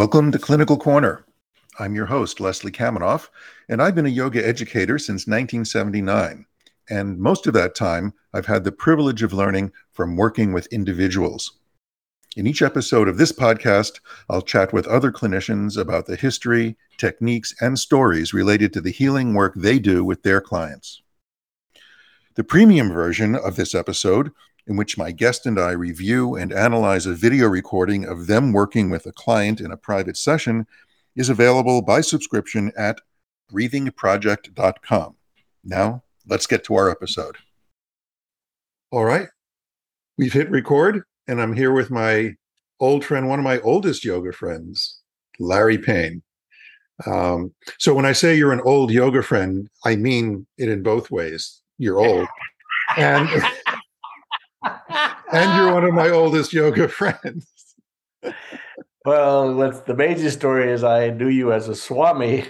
Welcome to Clinical Corner. I'm your host, Leslie Kaminoff, and I've been a yoga educator since 1979. And most of that time, I've had the privilege of learning from working with individuals. In each episode of this podcast, I'll chat with other clinicians about the history, techniques, and stories related to the healing work they do with their clients. The premium version of this episode in which my guest and I review and analyze a video recording of them working with a client in a private session, is available by subscription at breathingproject.com. Now, let's get to our episode. All right. We've hit record, and I'm here with my old friend, one of my oldest yoga friends, Larry Payne. Um, so when I say you're an old yoga friend, I mean it in both ways. You're old. And and you're one of my oldest yoga friends. Well, the major story is I knew you as a Swami.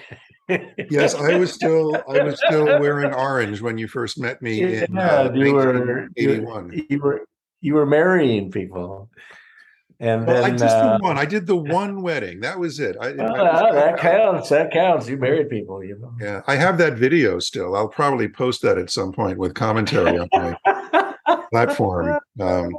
yes, I was still I was still wearing orange when you first met me in yeah, uh, you were 1981. you, you were you were marrying people, and Well, I just uh, the one. I did the one wedding. That was it. I, I- uh, that counts. That counts. You married people, you know. yeah, I have that video still. I'll probably post that at some point with commentary on my platform. Um,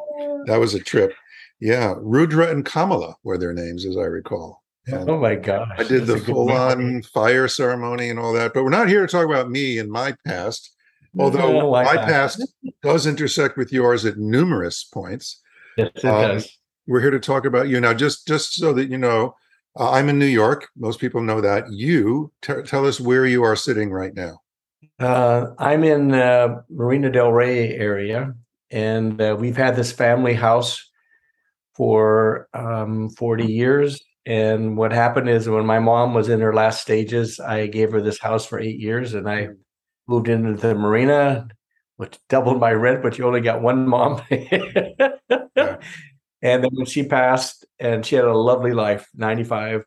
that was a trip. Yeah, Rudra and Kamala were their names, as I recall. And oh my gosh! I did the that's a good full-on fire ceremony and all that. But we're not here to talk about me and my past, although Yeah, why my not? past does intersect with yours at numerous points. Yes, it um, does. We're here to talk about you now. Just just so that you know, uh, I'm in New York. Most people know that. You t- tell us where you are sitting right now. Uh, I'm in uh, Marina Del Rey area, and uh, we've had this family house for um, 40 years. And what happened is when my mom was in her last stages, I gave her this house for eight years, and I moved into the marina, which doubled my rent, but you only got one mom. And then when she passed, and she had a lovely life, 95,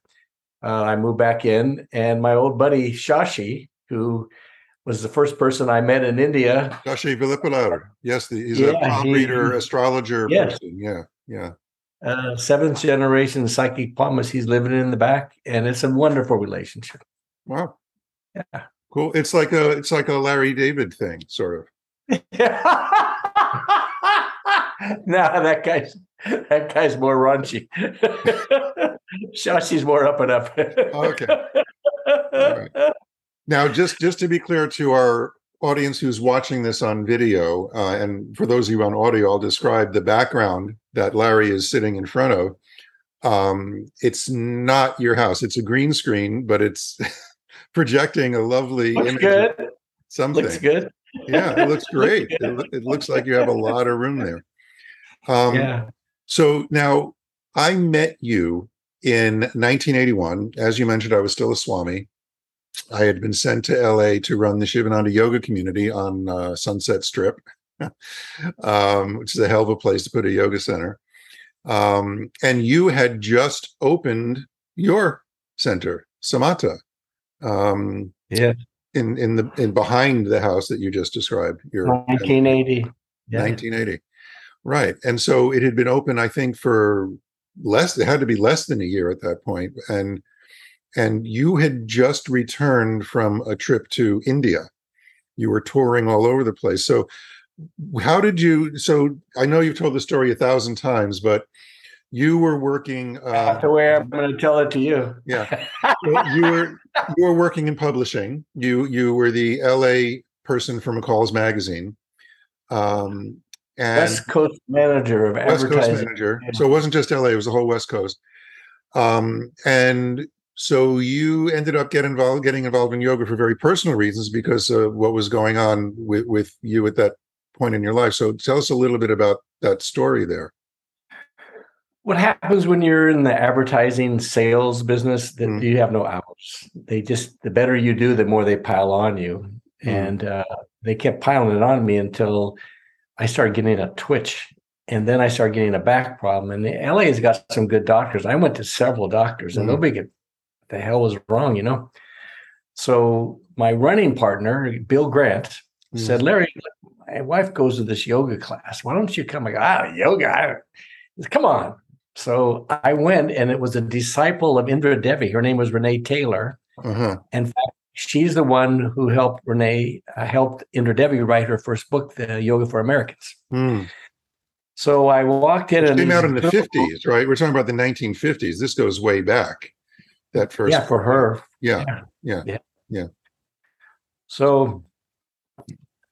uh, I moved back in, and my old buddy Shashi, who was the first person I met in India. Kashi Vilipalar. Yes, the, he's a Yeah, palm he- reader, astrologer Yes. person. Yeah, yeah. Uh, seventh generation psychic palmist. He's living in the back, and it's a wonderful relationship. Wow. Yeah. Cool. It's like a it's like a Larry David thing, sort of. no, that guy's that guy's more raunchy. Shashi's more up and up. Okay. right. Now, just just to be clear to our audience who's watching this on video, uh, and for those of you on audio, I'll describe the background that Larry is sitting in front of. Um, it's not your house; it's a green screen, but it's projecting a lovely Looks image. good. Something. Looks good. Yeah, it looks great. it, it looks like you have a lot of room there. Um, yeah. So now I met you in 1981. As you mentioned, I was still a Swami. I had been sent to LA to run the Shivananda Yoga community on uh, Sunset Strip, um, which is a hell of a place to put a yoga center. Um, and you had just opened your center, Samata, um, Yeah. in in the in behind the house that you just described. Your 1980. Yeah. 1980. Right. And so it had been open, I think, for less, it had to be less than a year at that. And and you had just returned from a trip to India. You were touring all over the place. So how did you so I know you've told the story a thousand times, but you were working uh, That's the way I'm going to tell it to you. Yeah. you were you were working in publishing. You you were the LA person for McCall's magazine. Um and West Coast manager of West Coast manager. Yeah. So it wasn't just LA, it was the whole West Coast. Um, and so you ended up getting involved, getting involved in yoga for very personal reasons because of what was going on with, with you at that point in your life. So tell us a little bit about that story there. What happens when you're in the advertising sales business that Mm. you have no hours? They just the better you do, the more they pile on you. Mm. And uh, they kept piling it on me until I started getting a twitch. And then I started getting a back problem. And the LA has got some good doctors. I went to several doctors and Mm. nobody could the hell was wrong, you know? So my running partner, Bill Grant, Mm. said, Larry, my wife goes to this yoga class. Why don't you come? I go, ah, yoga. I- come on. So I went, and it was a disciple of Indra Devi. Her name was Renee Taylor. Uh-huh. In fact, she's the one who helped Renee uh, helped Indra Devi write her first book, The Yoga for Americans. Mm. So I walked in It and came out in the 50s, right? We're talking about the 1950s. This goes way back. That first. Yeah, for her. Yeah. Yeah yeah, yeah. so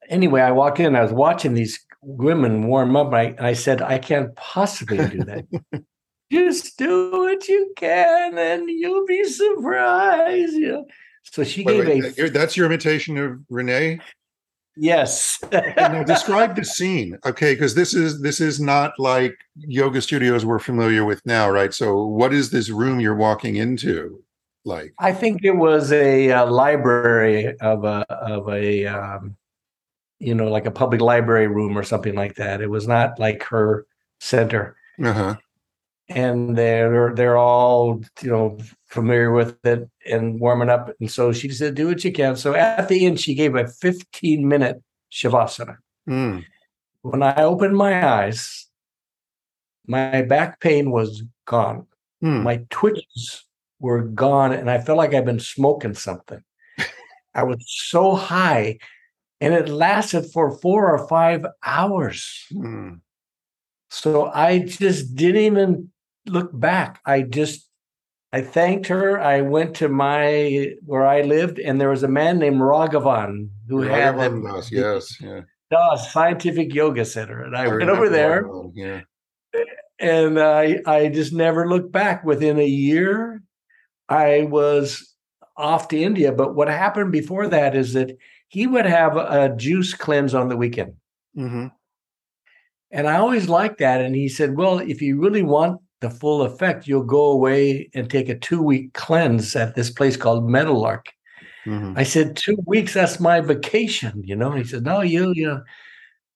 anyway, I walked in. I was watching these women warm up. I, and I said, I can't possibly do that. Just do what you can, and you'll be surprised. You know? So she Wait, gave wait, a that's your imitation of Renee? Yes. Now describe the scene. Okay, because this is this is not like yoga studios we're familiar with now, right? So what is this room you're walking into like? I think it was a, uh library of a of a um, you know like a public library room or something like that. It was not like her center. Uh-huh. And they're they're all you know familiar with it and warming up. And so she said, "Do what you can." So at the end, she gave a 15 minute shavasana. Mm. When I opened my eyes, my back pain was gone. Mm. My twitches were gone, and I felt like I've been smoking something. I was so high, and it lasted for four or five hours. Mm. So I just didn't even look back. I just I thanked her. I went to my where I lived, and there was a man named Raghavan who had the Raghavan Das, yes, yeah. Das Scientific Yoga Center, and I, went over there, Raghavan, Yeah. and I I just never looked back. Within a year, I was off to India. But what happened before that is that he would have a juice cleanse on the weekend. hmm And I always liked that. And he said, Well, if you really want the full effect, you'll go away and take a two week cleanse at this place called Meadowlark. hmm I said, Two weeks, that's my vacation, you know? He said, No, you, you know.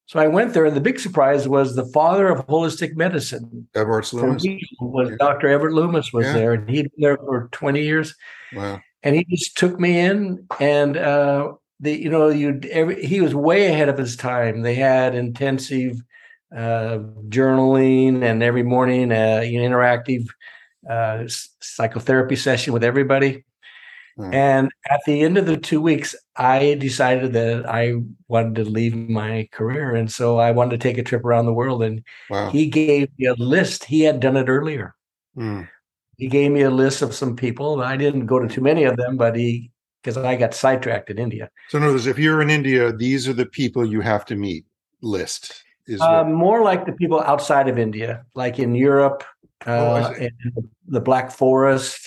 So I went there, and the big surprise was the father of holistic medicine Evarts Loomis. was Yeah. Dr. Evarts Loomis was Yeah. there, and he'd been there for 20 years Wow. and he just took me in and uh the you know you every he was way ahead of his time they had intensive uh journaling and every morning uh an interactive uh psychotherapy session with everybody Hmm. and at the end of the two weeks i decided that i wanted to leave my career and so i wanted to take a trip around the world and Wow. he gave me a list he had done it earlier Mm. he gave me a list of some people. I didn't go to too many of them, but he because I got sidetracked in India. So in other words, if you're in India, these are the people you have to meet. List is what- Um, more like the people outside of India, like in Europe, Oh, uh, in the, Black Forest.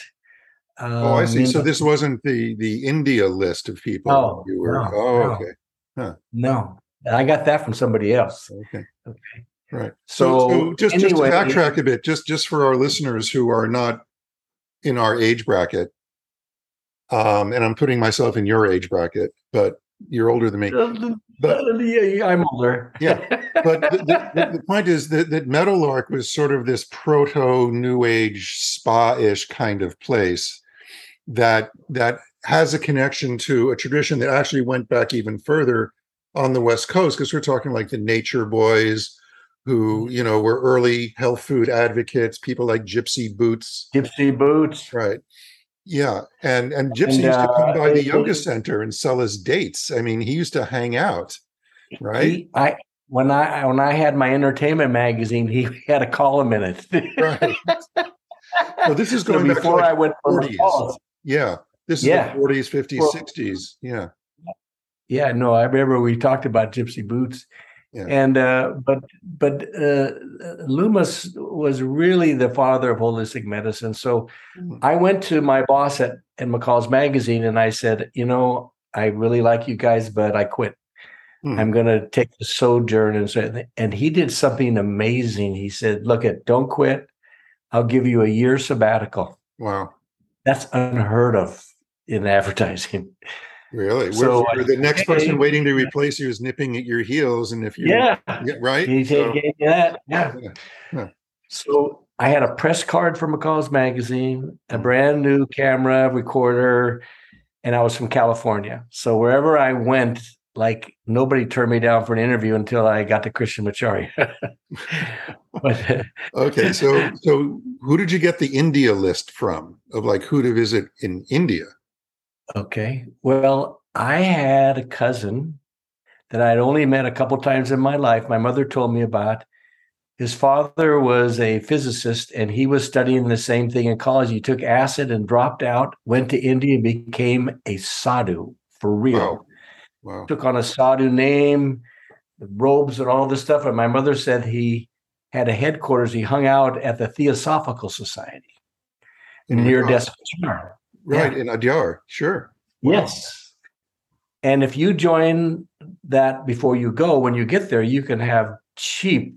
Um, oh, I see. So this wasn't the the India list of people No, you were. no, oh, no. okay. no, I got that from somebody else. Okay. Okay. Right. So, So, so just anyway, just to backtrack a bit, just just for our listeners who are not in our age bracket, um, and I'm putting myself in your age bracket, but you're older than me. But yeah, I'm older. Yeah, but the, the, the- the point is that that Meadowlark was sort of this proto New Age spa-ish kind of place that that has a connection to a tradition that actually went back even further on the West Coast because we're talking like the Nature Boys, who mm-hmm. you know were early health food advocates, people like Gypsy Boots, Gypsy boots. right? Yeah, and and Gypsy And, used to come uh, by the yoga center and sell us dates. I mean, he used to hang out, right? He, I when I when I had my entertainment magazine, he had a column in it. Right. So this is going to before like I went for 40s. Yeah. This is Yeah. the 40s, 50s, Well- 60s. Yeah. Yeah, no, I remember we talked about Gypsy Boots, Yeah. and uh, but but uh, Loomis was really the father of holistic medicine. So Mhm. I went to my boss at at McCall's magazine, and I said, you know, I really like you guys, but I quit. Hmm. I'm going to take the sojourn and so, and he did something amazing. He said, "Look, at don't quit. I'll give you a year sabbatical." Wow. That's unheard of in advertising. Really? So, Where- where the next person waiting to replace you is nipping at your heels. And if you, Yeah, right? So- that. Yeah. Yeah, yeah. So I had a press card from McCall's magazine, a Mm. brand new camera recorder, and I was from California. So wherever I went, like nobody turned me down for an interview until I got to Krishnamacharya. but, okay, so so who did you get the India list from of like who to visit in India? Okay, well, I had a cousin that I'd only met a couple times in my life. My mother told me about. His father was a physicist and he was studying the same thing in college. He took acid and dropped out, went to India, and became a sadhu for real. Wow. Wow. Took on a sadhu name, the robes and all this stuff. And my mother said he had a headquarters. He hung out at the Theosophical Society in near Desper. Right, yeah. in Adyar, sure. Wow. Yes. And if you join that before you go, when you get there, you can have cheap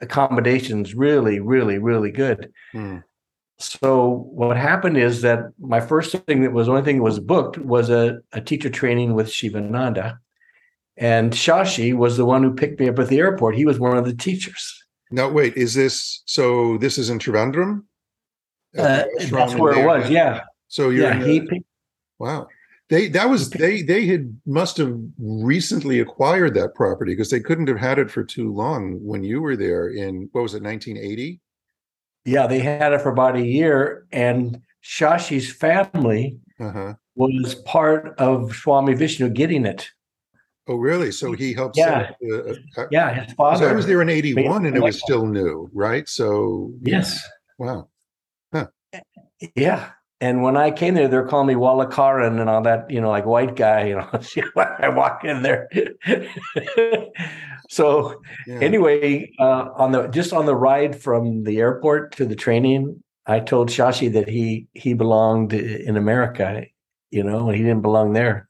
accommodations, really, really, really good. Hmm. So what happened is that my first thing that was the only thing that was booked was a, a teacher training with Shivananda. And Shashi was the one who picked me up at the airport. He was one of the teachers. Now, wait, is this so? This is in Trivandrum? Uh, that's where it was, yeah. So you're yeah, he wow. They that was they they had must have recently acquired that property because they couldn't have had it for too long when you were there in what was it 1980 yeah, they had it for about a year, and Shashi's family uh-huh. was part of Swami Vishnu getting it. Oh, really? So he helped. Yeah, uh, uh, yeah. His father. I was there in '81, and it was still new, right? So yes. Wow. Huh. Yeah, and when I came there, they're calling me Wallakaran and all that, you know, like white guy. You know, I walk in there. so yeah. anyway, uh, on the just on the ride from the airport to the training, I told Shashi that he he belonged in America, you know, and he didn't belong there.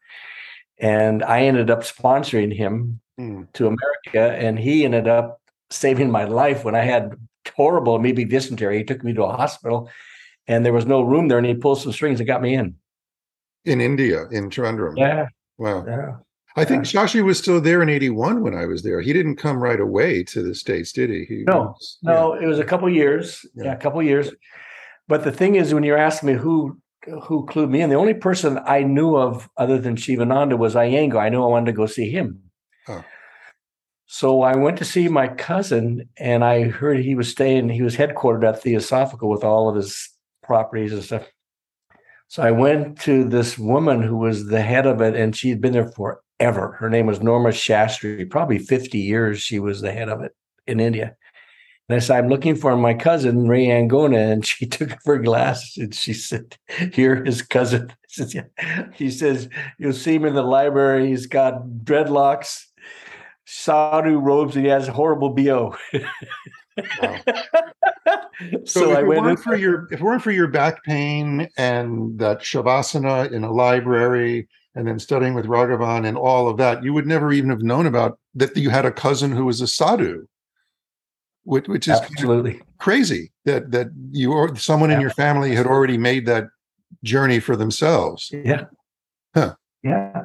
And I ended up sponsoring him mm. to America, and he ended up saving my life when I had horrible amoebic dysentery. He took me to a hospital and there was no room there, and he pulled some strings and got me in. In India, in Trivandrum. Yeah. Wow. Yeah. I think. Shashi was still there in 81 when I was there. He didn't come right away to the States, did he? he no, was, no, yeah. it was a couple years. Yeah. yeah. a couple years. But the thing is, when you're asking me who who clued me in, the only person I knew of other than Shivananda was Iyengar. I knew I wanted to go see him. So I went to see my cousin, and I heard he was staying. He was headquartered at Theosophical with all of his properties and stuff. So I went to this woman who was the head of it, and she had been there forever. Her name was Norma Shastri. Probably 50 years she was the head of it in India. And I said, I'm looking for my cousin, Ray Angona. And she took off her glasses and she said, Here, his cousin. Says, yeah. He says, You'll see him in the library. He's got dreadlocks, sadhu robes, and he has horrible BO. Wow. so, so if I it went weren't for your if it weren't for your back pain and that shavasana in a library and then studying with Raghavan and all of that, you would never even have known about that you had a cousin who was a sadhu, which, which is absolutely crazy that that you or someone in your family had already made that journey for themselves. Yeah. Huh. Yeah.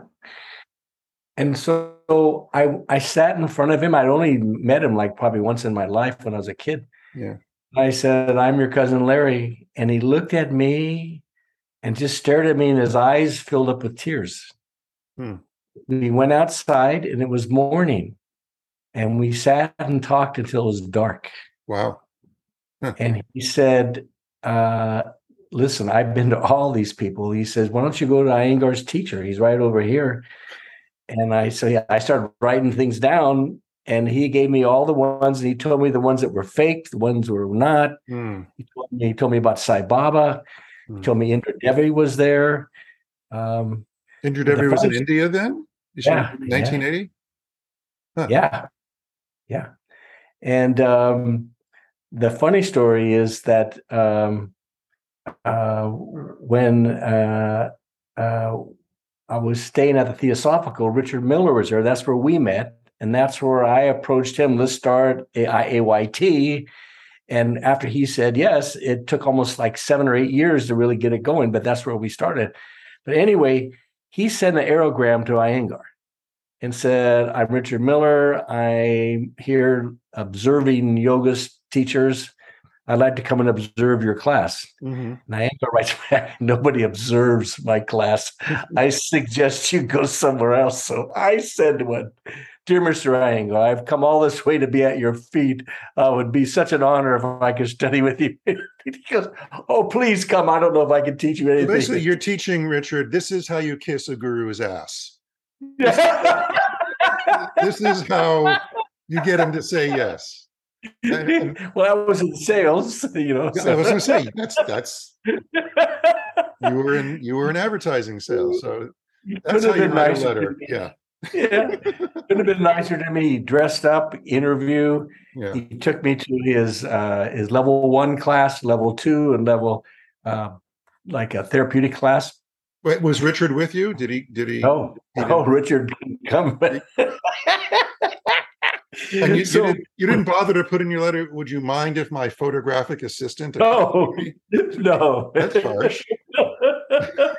And so I I sat in front of him. I'd only met him like probably once in my life when I was a kid. Yeah. I said, I'm your cousin Larry. And he looked at me and just stared at me, and his eyes filled up with tears. Hmm. We went outside, and it was morning. And we sat and talked until it was dark. Wow. Huh. And he said, uh, Listen, I've been to all these people. He says, Why don't you go to Iyengar's teacher? He's right over here. And I say, I started writing things down and he gave me all the ones and he told me the ones that were fake, the ones that were not. Mm. He, told me, he told me about Sai Baba. Mm. He hmm. told me Indra Devi was there. Um, Indra Devi the was in India then? Yeah. 1980? Yeah. Huh. Yeah. yeah. And um, the funny story is that um, uh, when uh, uh, I was staying at the Theosophical, Richard Miller was there. That's where we met and that's where I approached him. Let's start AYT. And after he said yes, it took almost like seven or eight years to really get it going, but that's where we started. But anyway, he sent an aerogram to Iyengar and said, I'm Richard Miller. I'm here observing yoga teachers. I'd like to come and observe your class. Mm-hmm. And I answer right back, nobody observes my class. I suggest you go somewhere else. So I said one, Dear Mr. Iyengar, I've come all this way to be at your feet. Uh, it would be such an honor if I could study with you. he goes, Oh, please come. I don't know if I can teach you anything. Basically, you're teaching Richard. This is how you kiss a guru's ass. This is how you get him to say yes. And- well, I was in sales, you know. I was going to say that's that's you were in you were in advertising sales, so that's how you write a letter. Yeah, Yeah. couldn't have been nicer to me. He dressed up, interview. yeah. He took me to his uh his level one class, level two, and level uh like a therapeutic class. Wait, was Richard with you? Did he? Did he? Oh, He oh, Richard didn't come. And you, So- you, didn't, you didn't bother to put in your letter. Would you mind if my photographic assistant? No, no. That's harsh.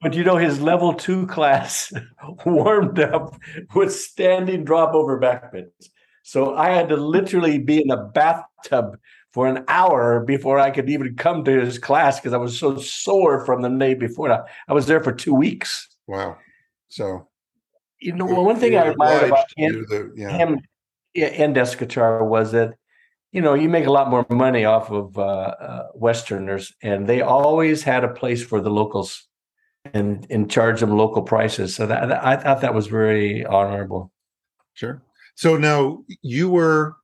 but you know, his level two class warmed up with standing drop over backbends. So I had to literally be in a bathtub for an hour before I could even come to his class because I was so sore from the day before. I, I was there for two weeks. Wow. So You know, well, one thing I admired about him, the- yeah. him and Desikachar was that you know you make a lot more money off of uh, uh, Westerners, and they always had a place for the locals and and charge them local prices. So that, I thought that was very honorable. Sure. So now you were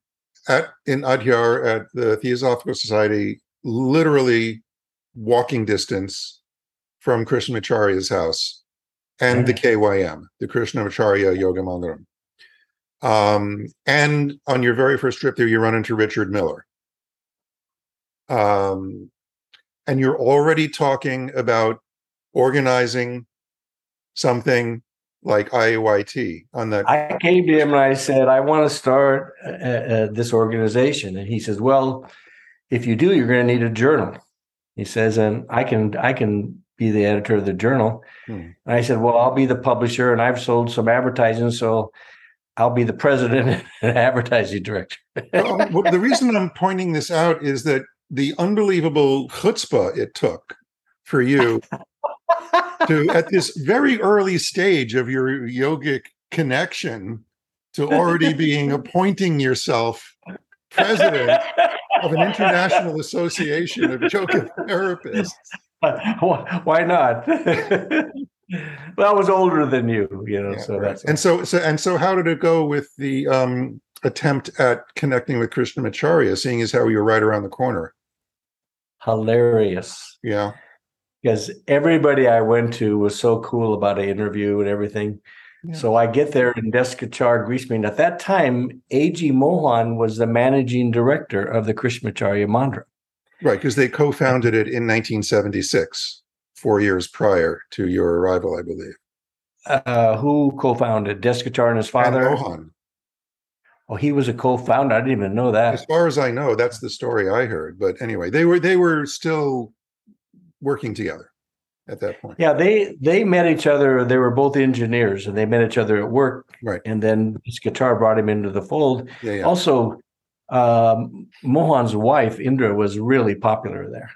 at in Adyar at the Theosophical Society, literally walking distance from Krishnamacharya's house and the KYM, the Krishnamacharya Yoga Mandiram. Um, and on your very first trip there, you run into Richard Miller. Um, and you're already talking about organizing something like IAYT on that. I came to him and I said, I want to start uh, uh, this organization, and he says, Well, if you do, you're going to need a journal. He says, and I can I can be the editor of the journal. Hmm. And I said, Well, I'll be the publisher, and I've sold some advertising, so I'll be the president and advertising director. well, well, the reason I'm pointing this out is that the unbelievable chutzpah it took for you to, at this very early stage of your yogic connection, to already being appointing yourself president of an international association of yoga therapists. Why why not? Well, I was older than you, you know, Yeah, so right. that's and so, so and so, how did it go with the um, attempt at connecting with Krishnamacharya, seeing as how you're right around the corner? hilarious. Yeah. because everybody I went to was so cool about an interview and everything. Yeah. So I get there and Desikachar greets me. And at that time, A.G. Mohan was the managing director of the Krishnamacharya Mandiram. Right, because they co-founded it in 1976, four years prior to your arrival, I believe. Uh, who co-founded Desikachar and his And father? Mohan. Oh, he was a co-founder. I didn't even know that. As far as I know, that's the story I heard. But anyway, they were they were still working together at that point. Yeah, they they met each other. They were both engineers, and they met each other at work. Right. And then Desikachar brought him into the fold. Yeah, yeah. Also, um, Mohan's wife Indra was really popular there.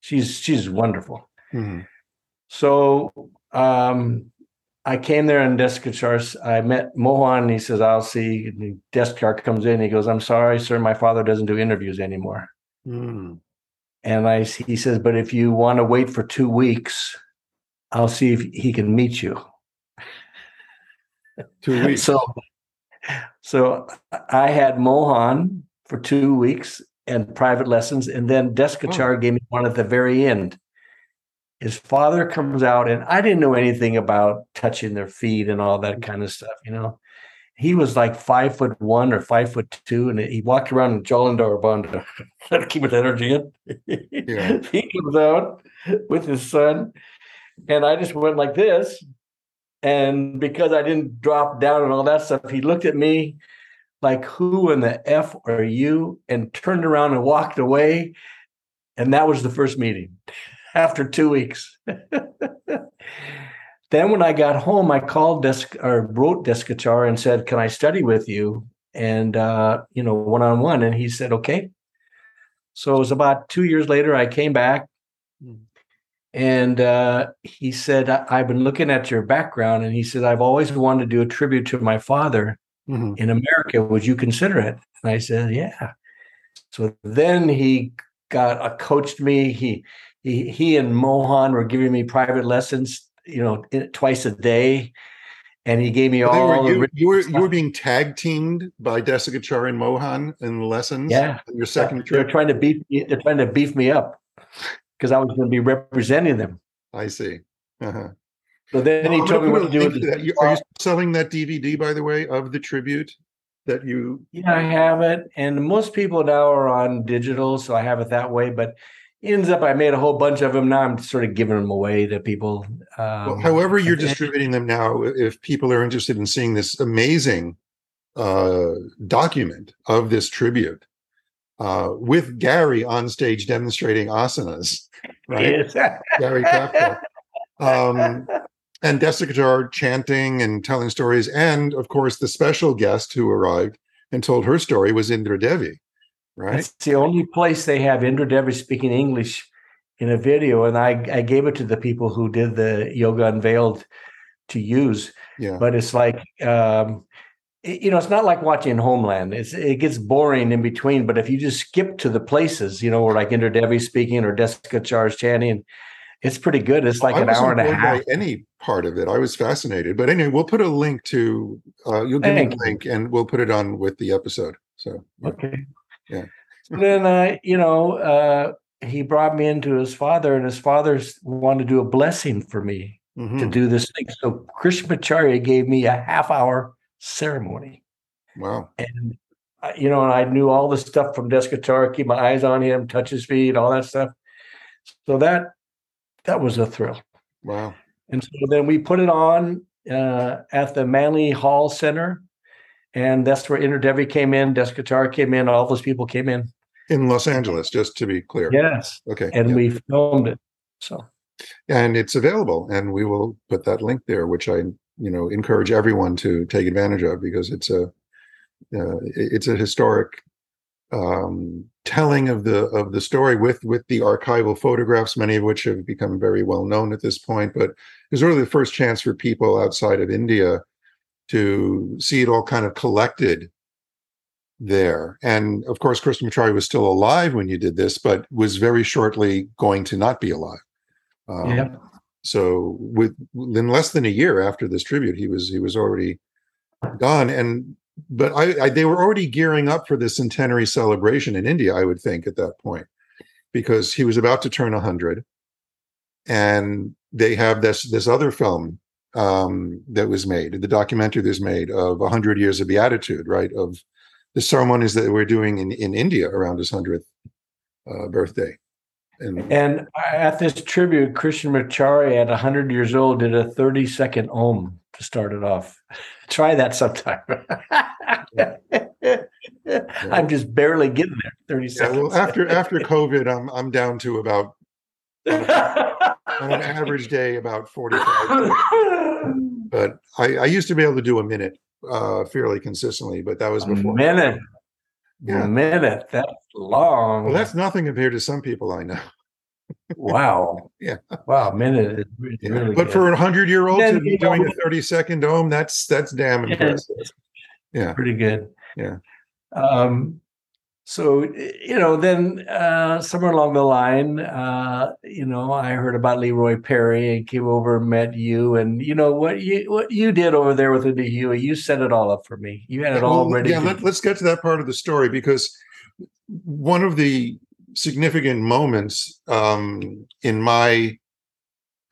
She's she's wonderful. Mhm. So um, I came there in Desikachar. I met Mohan. And he says, "I'll see." And Desikachar comes in. He goes, "I'm sorry, sir. My father doesn't do interviews anymore." Mm. And I he says, "But if you want to wait for two weeks, I'll see if he can meet you." Two weeks. So, so I had Mohan for two weeks and private lessons, and then Desikachar gave me one at the very end. His father comes out, and I didn't know anything about touching their feet and all that mm. kind of stuff. You know, he was like five foot one or five foot two, and he walked around in Jalandhar Bandha to keep his energy in. Yeah. he comes out with his son, and I just went like this. And because I didn't drop down and all that stuff, he looked at me like, Who in the F are you? and turned around and walked away. And that was the first meeting after two weeks. then when I got home, I called Desk or wrote Desikachar and said, Can I study with you? And uh, you know, one on one. And he said, Okay. So it was about two years later, I came back and uh, he said, I've been looking at your background. And he said, I've always wanted to do a tribute to my father mm-hmm. in America. Would you consider it? And I said, Yeah. So then he got uh, coached me. He, he, he and Mohan were giving me private lessons, you know, twice a day and he gave me all. Were, you, you, were you were being tag teamed by Desikachar and Mohan in the lessons. Yeah, your second yeah. trip. They're trying to beef. They're trying to beef me up because I was going to be representing them. I see. Uh-huh. So then he told me what to do. With that. are you selling that DVD, by the way, of the tribute that you? Yeah, I have it, and most people now are on digital, so I have it that way. But ends up I made a whole bunch of them. Now I'm sort of giving them away to people. Um, well, however, you're distributing them now. If people are interested in seeing this amazing uh, document of this tribute uh, with Gary on stage demonstrating asanas, right? Yes. Gary Kraftsow. Um, and Desikachar chanting and telling stories, and of course the special guest who arrived and told her story was Indra Devi right? It's the only place they have Indra Devi speaking English in a video, and I I gave it to the people who did the yoga unveiled to use. Yeah. But it's like um, you know, it's not like watching Homeland. It's it gets boring in between. But if you just skip to the places, you know, where like Indra Devi speaking or Desikachar's chanting, it's pretty good. It's like an hour and a half. any part of it, I was fascinated. But anyway, we'll put a link to. Uh, you'll give Thank me a link, and we'll put it on with the episode. So yeah. okay. Yeah. So then, uh, you know, uh, he brought me into his father, and his father wanted to do a blessing for me mm-hmm. to do this thing. So Krishnamacharya gave me a half hour ceremony. Wow. And, uh, you know, and I knew all the stuff from Desikachar, keep my eyes on him, touch his feet, all that stuff. So that that was a thrill. Wow. And so then we put it on uh, at the Manly Hall Center and that's where Indra Devi came in, Desikachar came in, all those people came in. In Los Angeles, just to be clear. Yes. Okay. And yeah. we filmed it. So and it's available and we will put that link there which i you know encourage everyone to take advantage of because it's a uh, it's a historic um, telling of the of the story with with the archival photographs many of which have become very well known at this point but it's really the first chance for people outside of india to see it all kind of collected there. And of course, Krishnamacharya was still alive when you did this, but was very shortly going to not be alive. Um, yep. So, with in less than a year after this tribute, he was he was already gone. And but I, I they were already gearing up for the centenary celebration in India. I would think at that point, because he was about to turn hundred, and they have this this other film um, that was made, the documentary that was made of 100 years of beatitude, right? Of the ceremonies that we're doing in, in India around his 100th uh, birthday. And, and, at this tribute, Krishnamacharya at 100 years old did a 30 second om to start it off. Try that sometime. yeah. I'm just barely getting there. 30 yeah, seconds. Well, after after COVID, I'm I'm down to about on an average day about 45 but I, I, used to be able to do a minute uh, fairly consistently but that was before. a minute yeah. a minute that's long. Well that's nothing compared to some people i know. Wow. Yeah. Wow a minute is, yeah. really but good. for a hundred year old to be doing a 30 second dome that's that's damn impressive. Yeah. Pretty good. Yeah. Um so you know then uh, somewhere along the line uh, you know i heard about leroy perry and came over and met you and you know what you what you did over there with the you you set it all up for me. You had it all ready yeah let, let's get to that part of the story because one of the significant moments um, in my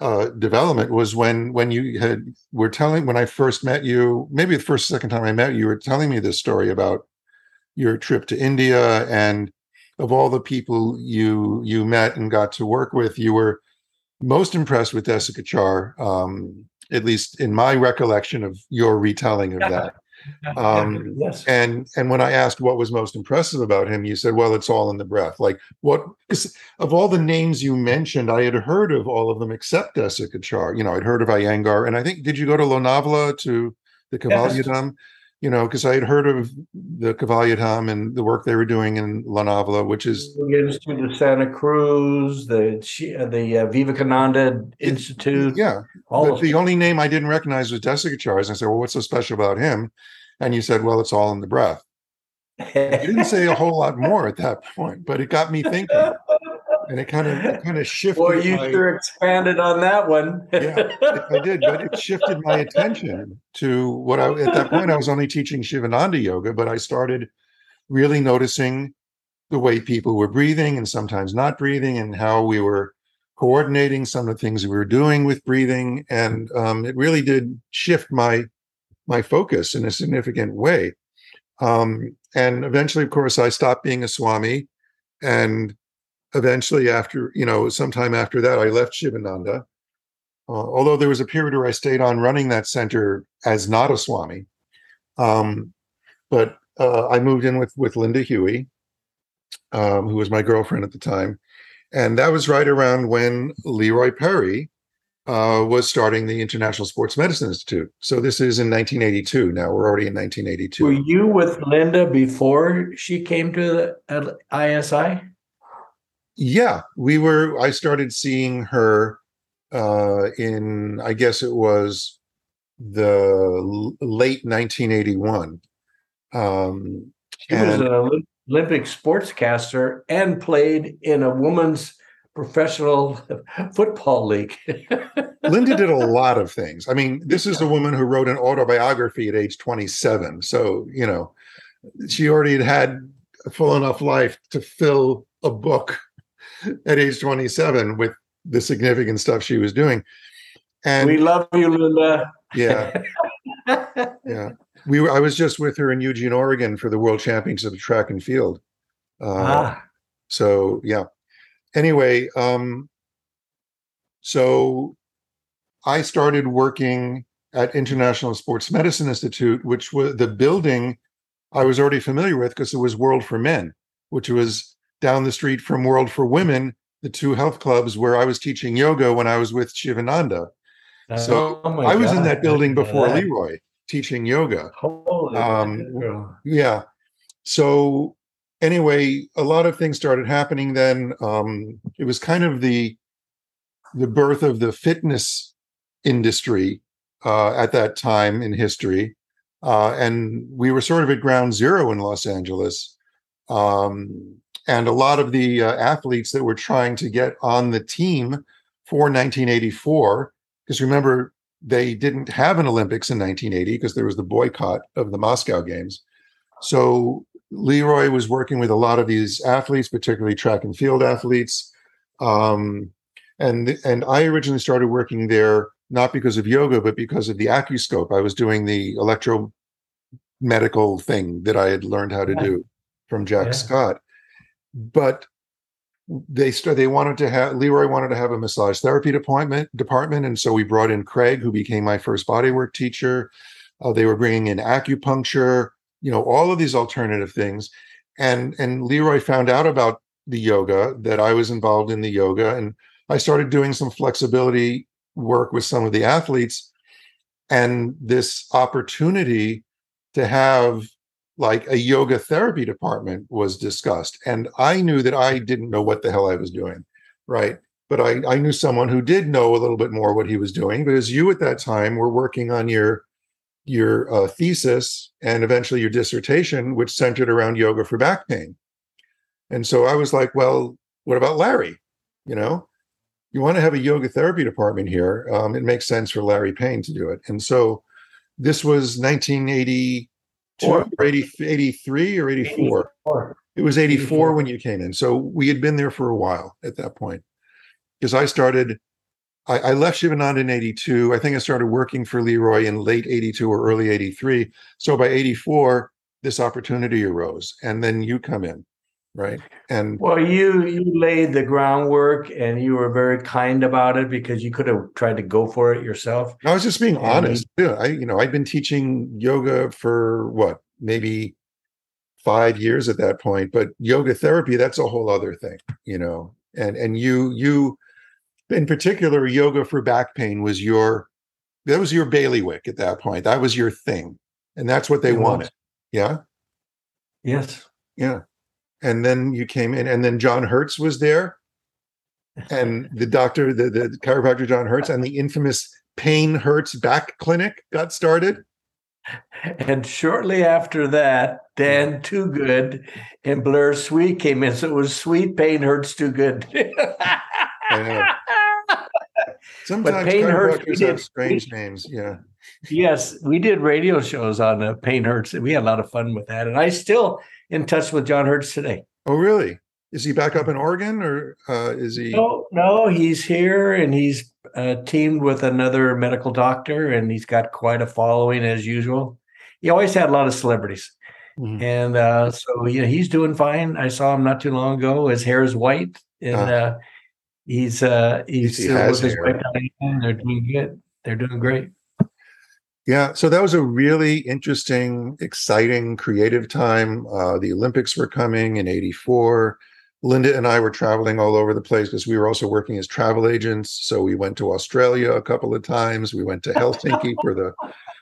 uh, development was when when you had were telling when i first met you maybe the first second time i met you you were telling me this story about your trip to India and of all the people you you met and got to work with, you were most impressed with Desikachar, um, at least in my recollection of your retelling of that. Um, yes. And and when I asked what was most impressive about him, you said, "Well, it's all in the breath." Like what? Because Of all the names you mentioned, I had heard of all of them except Desikachar. You know, I'd heard of Iyengar, and I think did you go to Lonavala to the Kaivalyadhama? Yes. You know, because I had heard of the Kaivalyadhama and the work they were doing in Lonavala, which is the Institute of Santa Cruz, the the uh, Vivekananda Institute. Yeah, but the only name I didn't recognize was Desikachar. I said, "Well, what's so special about him?" And you said, "Well, it's all in the breath." you didn't say a whole lot more at that point, but it got me thinking and it kind of kind of shifted. Well, you my, sure expanded on that one. yeah, I did, but it shifted my attention to what I at that point I was only teaching Shivananda yoga, but I started really noticing the way people were breathing and sometimes not breathing, and how we were coordinating some of the things we were doing with breathing, and um, it really did shift my my focus in a significant way. Um, and eventually, of course, I stopped being a swami and eventually after you know sometime after that i left shivananda uh, although there was a period where i stayed on running that center as not a swami um, but uh, i moved in with with linda huey um, who was my girlfriend at the time. And that was right around when leroy perry uh, was starting the international sports medicine institute. So this is in 1982 now. We're already in 1982 were you with linda before she came to the isi yeah, we were. I started seeing her uh, in, I guess it was the late 1981. Um, she and, was an Olympic sportscaster and played in a woman's professional football league. Linda did a lot of things. I mean, this is a woman who wrote an autobiography at age 27. So, you know, she already had had a full enough life to fill a book at age 27 with the significant stuff she was doing. And we love you, Linda. Yeah. yeah. We were, I was just with her in Eugene, Oregon for the World Championships of Track and Field. Uh, ah. So, yeah. Anyway, um, so I started working at International Sports Medicine Institute, which was the building I was already familiar with because it was World for Men, which was down the street from World for Women, the two health clubs where I was teaching yoga when I was with Shivananda. So oh I was God. in that building before yeah. Leroy teaching yoga. Um, yeah. So anyway, a lot of things started happening then. Um, it was kind of the the birth of the fitness industry uh, at that time in history. Uh, and we were sort of at ground zero in Los Angeles. Um, and a lot of the uh, athletes that were trying to get on the team for 1984 because remember they didn't have an olympics in 1980 because there was the boycott of the moscow games. So leroy was working with a lot of these athletes particularly track and field athletes um, and and i originally started working there not because of yoga but because of the acuscope. I was doing the electro medical thing that i had learned how to do from jack yeah. scott but they st- they wanted to have Leroy wanted to have a massage therapy department department, and so we brought in Craig, who became my first bodywork teacher. Uh, they were bringing in acupuncture, you know, all of these alternative things, and and Leroy found out about the yoga that I was involved in the yoga, and I started doing some flexibility work with some of the athletes, and this opportunity to have like a yoga therapy department was discussed. And I knew that I didn't know what the hell I was doing. Right. But I, I knew someone who did know a little bit more what he was doing because you at that time were working on your your uh, thesis and eventually your dissertation, which centered around yoga for back pain. And so I was like, well, what about Larry? You know, you want to have a yoga therapy department here. Um, it makes sense for Larry Payne to do it. And so this was 1980, or 80, 83 or 84. 84. It was 84, 84 when you came in. So we had been there for a while at that point. Because I started, I, I, left Shivananda in 82. I think I started working for Leroy in late 82 or early 83. So by 84, this opportunity arose. And then you come in right and well you you laid the groundwork and you were very kind about it because you could have tried to go for it yourself i was just being and honest you, i you know i've been teaching yoga for what maybe five years at that point but yoga therapy that's a whole other thing you know and and you you in particular yoga for back pain was your that was your bailiwick at that point that was your thing and that's what they It was. wanted. Yeah, Yes. yeah. And then you came in, and then John Hertz was there, and the doctor, the, the chiropractor John Hertz, and the infamous Payne Hertz Back Clinic got started. And shortly after that, Dan Too Good and Blair Sweet came in. So it was Sweet Payne Hertz Too Good. Sometimes Payne Hertz, we chiropractors have did- strange names. Yeah. yes, we did radio shows on uh, Pain Hurts. And we had a lot of fun with that. And I still in touch with John Hurts today. Oh, really? Is he back up in Oregon, or uh, is he? No, no, he's here and he's uh, teamed with another medical doctor and he's got quite a following as usual. He always had a lot of celebrities. Mhm. And uh, so yeah, he's doing fine. I saw him not too long ago. His hair is white, and Ah. uh, he's uh, he's he with his wife. They're doing good. They're doing great. Yeah, so that was a really interesting, exciting, creative time. Uh, the Olympics were coming in '84. Linda and I were traveling all over the place because we were also working as travel agents. So we went to Australia a couple of times. We went to Helsinki for the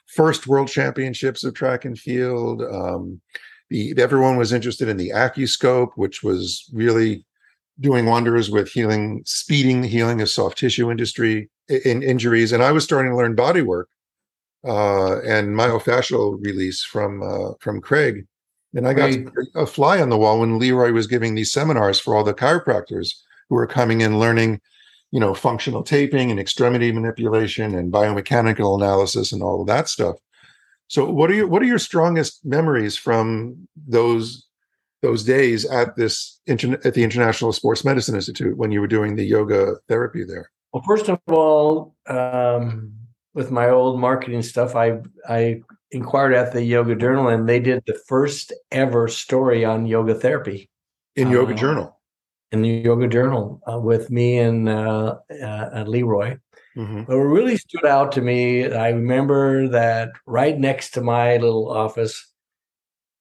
first World Championships of track and field. Um, the everyone was interested in the AccuScope, which was really doing wonders with healing, speeding the healing of soft tissue industry in injuries. And I was starting to learn body work uh, and myofascial release from uh, from Craig. And I got a fly on the wall when Leroy was giving these seminars for all the chiropractors who were coming in learning, you know, functional taping and extremity manipulation and biomechanical analysis and all of that stuff. So, what are your what are your strongest memories from those those days at this at the International Sports Medicine Institute when you were doing the yoga therapy there? Well, first of all, um, with my old marketing stuff, I I inquired at the Yoga Journal, and they did the first ever story on yoga therapy In Yoga Uh, Journal. in the Yoga Journal uh, with me and uh, uh, Leroy. Mhm. But what really stood out to me, I remember that right next to my little office,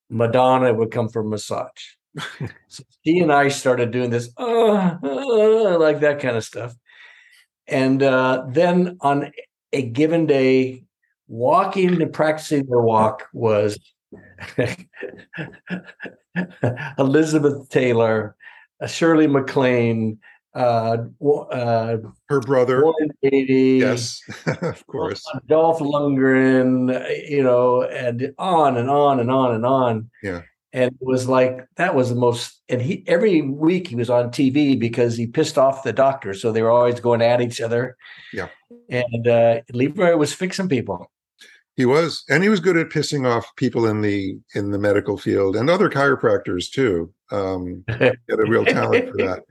Madonna would come for massage. so she and I started doing this, uh, uh, like that kind of stuff. And uh, then on a given day, walking and practicing the walk was Elizabeth Taylor, uh, Shirley MacLaine, uh, uh, Her brother. Beatty, Yes, of course. Dolph Lundgren, uh, you know, and on and on and on and on. Yeah. And it was like that was the most. And he every week he was on TV because he pissed off the doctor, so they were always going at each other. Yeah. And uh, Leroy was fixing people. He was, and he was good at pissing off people in the in the medical field and other chiropractors too. Um, he had a real talent for that.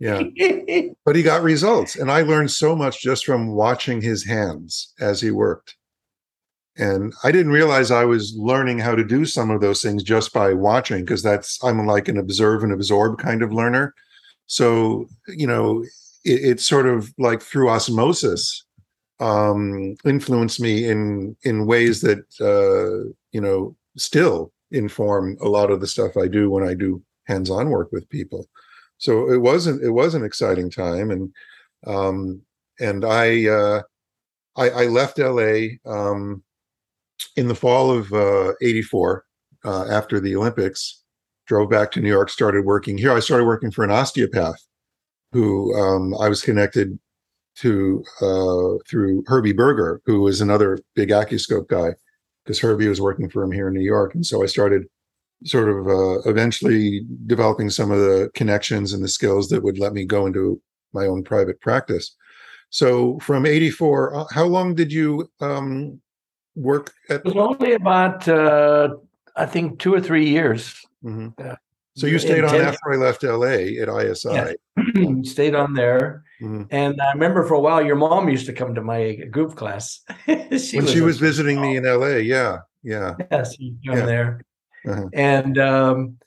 Yeah, but he got results, and I learned so much just from watching his hands as he worked. And I didn't realize I was learning how to do some of those things just by watching, because that's I'm like an observe and absorb kind of learner. So you know, it, sort of like through osmosis um, influenced me in in ways that uh, you know still inform a lot of the stuff I do when I do hands-on work with people. So it wasn't it was an exciting time, and um, and I, uh, I I left LA um, in the fall of uh, '84 uh, after the Olympics. Drove back to New York, started working here. I started working for an osteopath who um, I was connected to uh, through Herbie Berger, who was another big AccuScope guy, because Herbie was working for him here in New York, and so I started sort of uh, eventually developing some of the connections and the skills that would let me go into my own private practice. So from '84, uh, how long did you um, work at? It was only about uh, I think two or three years. Mhm. Yeah. So you stayed on after I left LA at ISI. stayed on there. Mhm. And I remember for a while, your mom used to come to my group class. she when she was visiting me in LA, yeah, yeah. Yes, you Yeah. there. Uh-huh. And um,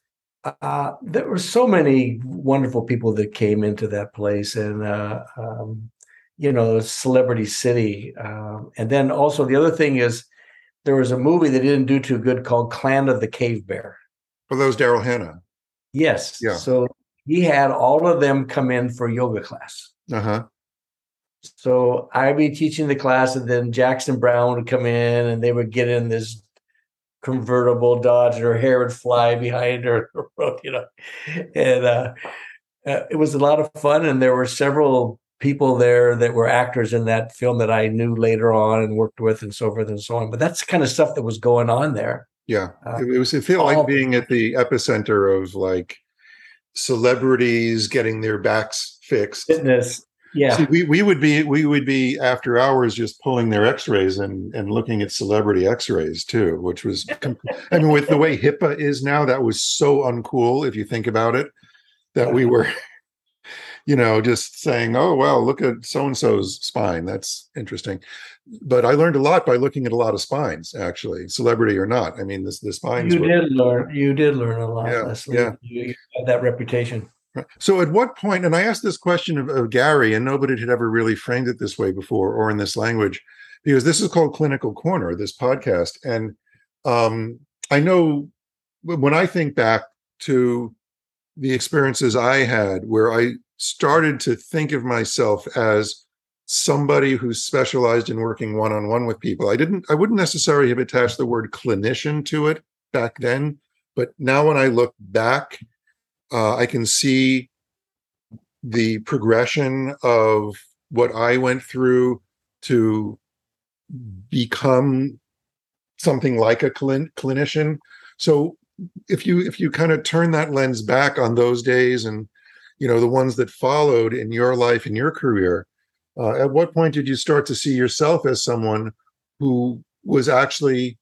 uh, there were so many wonderful people that came into that place, and uh, um, you know, celebrity city. Um, and then also the other thing is, there was a movie that didn't do too good called Clan of the Cave Bear. Well, that was Daryl Hannah. Yes. Yeah. So he had all of them come in for yoga class. Uh huh. So I'd be teaching the class, and then Jackson Browne would come in, and they would get in this convertible Dodge, and her hair would fly behind her, you know. And uh, uh, it was a lot of fun, and there were several people there that were actors in that film that I knew later on and worked with, and so forth and so on. But that's the kind of stuff that was going on there. Yeah, uh, it, it, was. It felt like being at the epicenter of like celebrities getting their backs fixed. Fitness. Yeah. See, we, we would be we would be after hours just pulling their x-rays and and looking at celebrity x-rays too, which was I mean with the way HIPAA is now, that was so uncool if you think about it, that we were you know, just saying, "Oh, well, look at so and so's spine. That's interesting." But I learned a lot by looking at a lot of spines, actually, celebrity or not. I mean, this the spines. You were, did learn. You did learn a lot. Yeah, Leslie. yeah. You, had that reputation. So, at what point, and I asked this question of, of, Gary, and nobody had ever really framed it this way before or in this language, because this is called Clinical Corner, this podcast. And um, I know when I think back to the experiences I had where I started to think of myself as somebody who specialized in working one on one with people, I didn't, I wouldn't necessarily have attached the word clinician to it back then. But now when I look back, uh, I can see the progression of what I went through to become something like a clin- clinician. So if you if you kind of turn that lens back on those days and you know the ones that followed in your life and your career, uh, at what point did you start to see yourself as someone who was actually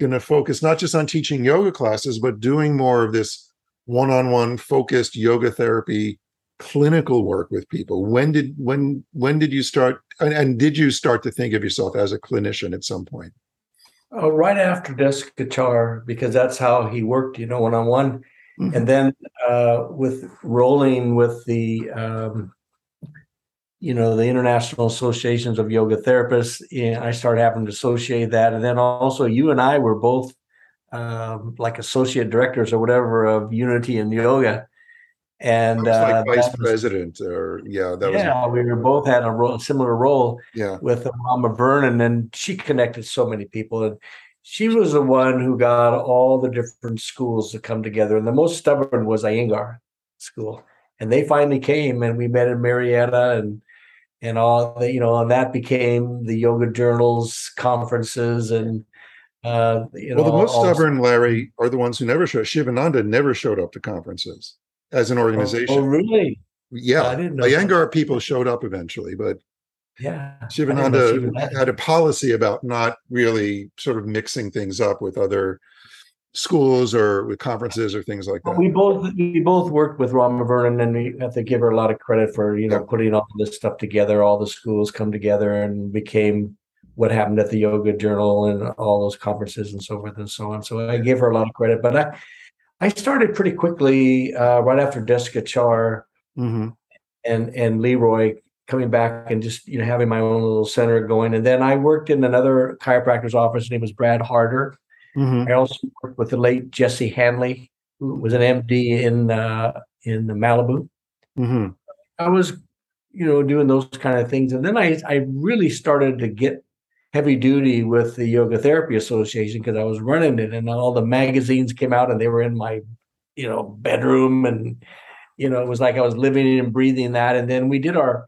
going to focus not just on teaching yoga classes but doing more of this one-on-one focused yoga therapy clinical work with people? When did when when did you start and, and did you start to think of yourself as a clinician at some point? Uh, right after Desikachar because that's how he worked you know one-on-one mm-hmm. and then uh, with rolling with the um, you know the international associations of yoga therapists i started having to associate that and then also you and i were both um, like associate directors or whatever of Unity in Yoga. And like uh, vice president, or yeah, that was yeah, was. we were both had a role, similar role. Yeah. with Rama Vernon, and she connected so many people, and she was the one who got all the different schools to come together. And the most stubborn was Iyengar school, and they finally came, and we met in Marietta, and and all the you know, and that became the yoga journals conferences and uh, you know, well, the most also, stubborn, Larry, are the ones who never show. Shivananda never showed up to conferences as an oh, oh, organization. Oh, really? Yeah, I didn't know Iyengar people showed up eventually, but yeah, Shivananda had a policy about not really sort of mixing things up with other schools or with conferences or things like that. We both we both worked with Rama Vernon, and we have to give her a lot of credit for you know yeah. putting all this stuff together. All the schools come together and became what happened at the yoga journal and all those conferences and so forth and so on. So I gave her a lot of credit, but I, I started pretty quickly uh, right after Desikachar mm-hmm. and and Leroy coming back and just you know having my own little center going. And then I worked in another chiropractor's office. His name was Brad Harder. Mm-hmm. I also worked with the late Jesse Hanley, who was an MD in uh, in Malibu. Mm-hmm. I was you know doing those kind of things, and then I I really started to get heavy duty with the Yoga Therapy Association because I was running it, and all the magazines came out, and they were in my, you know, bedroom, and you know, it was like I was living and breathing that. And then we did our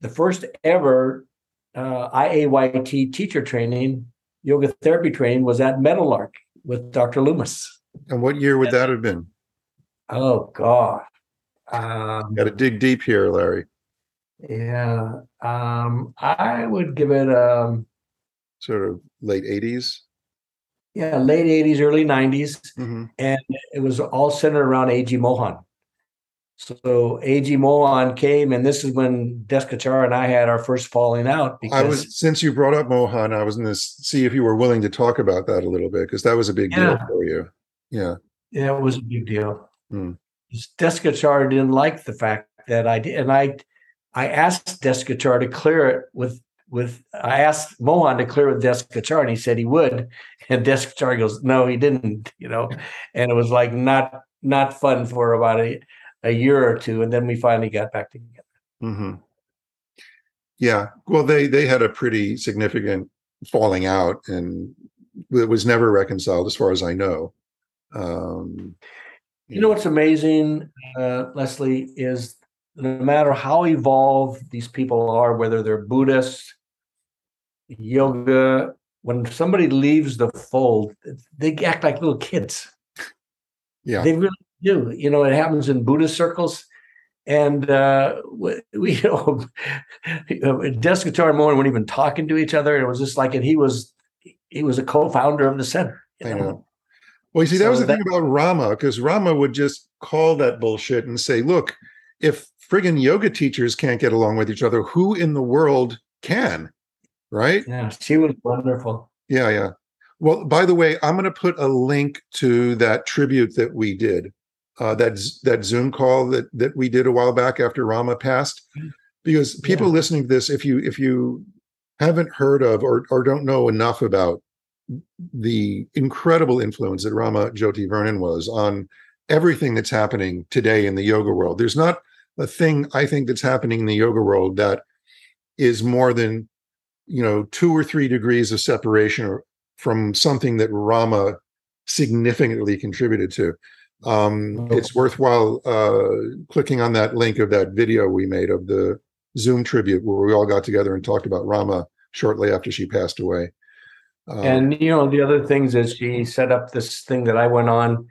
the first ever uh, IAYT teacher training, yoga therapy training, was at Meadowlark with Dr. Loomis. And what year would and, that have been? Oh God. Um, Got to dig deep here, Larry. Yeah, um, I would give it um, sort of late 80s yeah late 80s early 90s mm-hmm. and it was all centered around A.G. Mohan so A.G. Mohan came and this is when desikachar and i had our first falling out because i was since you brought up mohan i was going to see if you were willing to talk about that a little bit because that was a big yeah. deal for you yeah yeah it was a big deal mm. desikachar didn't like the fact that i did and i i asked desikachar to clear it with with I asked Mohan to clear with Desikachar, and he said he would. And Desikachar goes, no, he didn't, you know. And it was like not not fun for about a, a year or two, and then we finally got back together. Mm-hmm. Yeah, well, they they had a pretty significant falling out, and it was never reconciled, as far as I know. Um, you know what's amazing, uh, Leslie, is no matter how evolved these people are, whether they're Buddhist, yoga, when somebody leaves the fold, they act like little kids. Yeah. They really do. You know, it happens in Buddhist circles. And uh, we, you know, Desikachar and Mohan weren't even talking to each other. It was just like, and he was, he was a co-founder of the center. I know. know. Well, you see, that so was the that, thing about Rama, because Rama would just call that bullshit and say, look, if friggin' yoga teachers can't get along with each other, who in the world can? Right? Yeah, she was wonderful. Yeah, yeah. Well, by the way, I'm going to put a link to that tribute that we did, uh, that that Zoom call that that we did a while back after Rama passed, because people yeah. listening to this, if you if you haven't heard of or or don't know enough about the incredible influence that Rama Jyoti Vernon was on everything that's happening today in the yoga world. There's not a thing I think that's happening in the yoga world that is more than you know two or three degrees of separation from something that Rama significantly contributed to. Um. It's worthwhile uh, clicking on that link of that video we made of the Zoom tribute where we all got together and talked about Rama shortly after she passed away. Um, and you know the other things is she set up this thing that I went on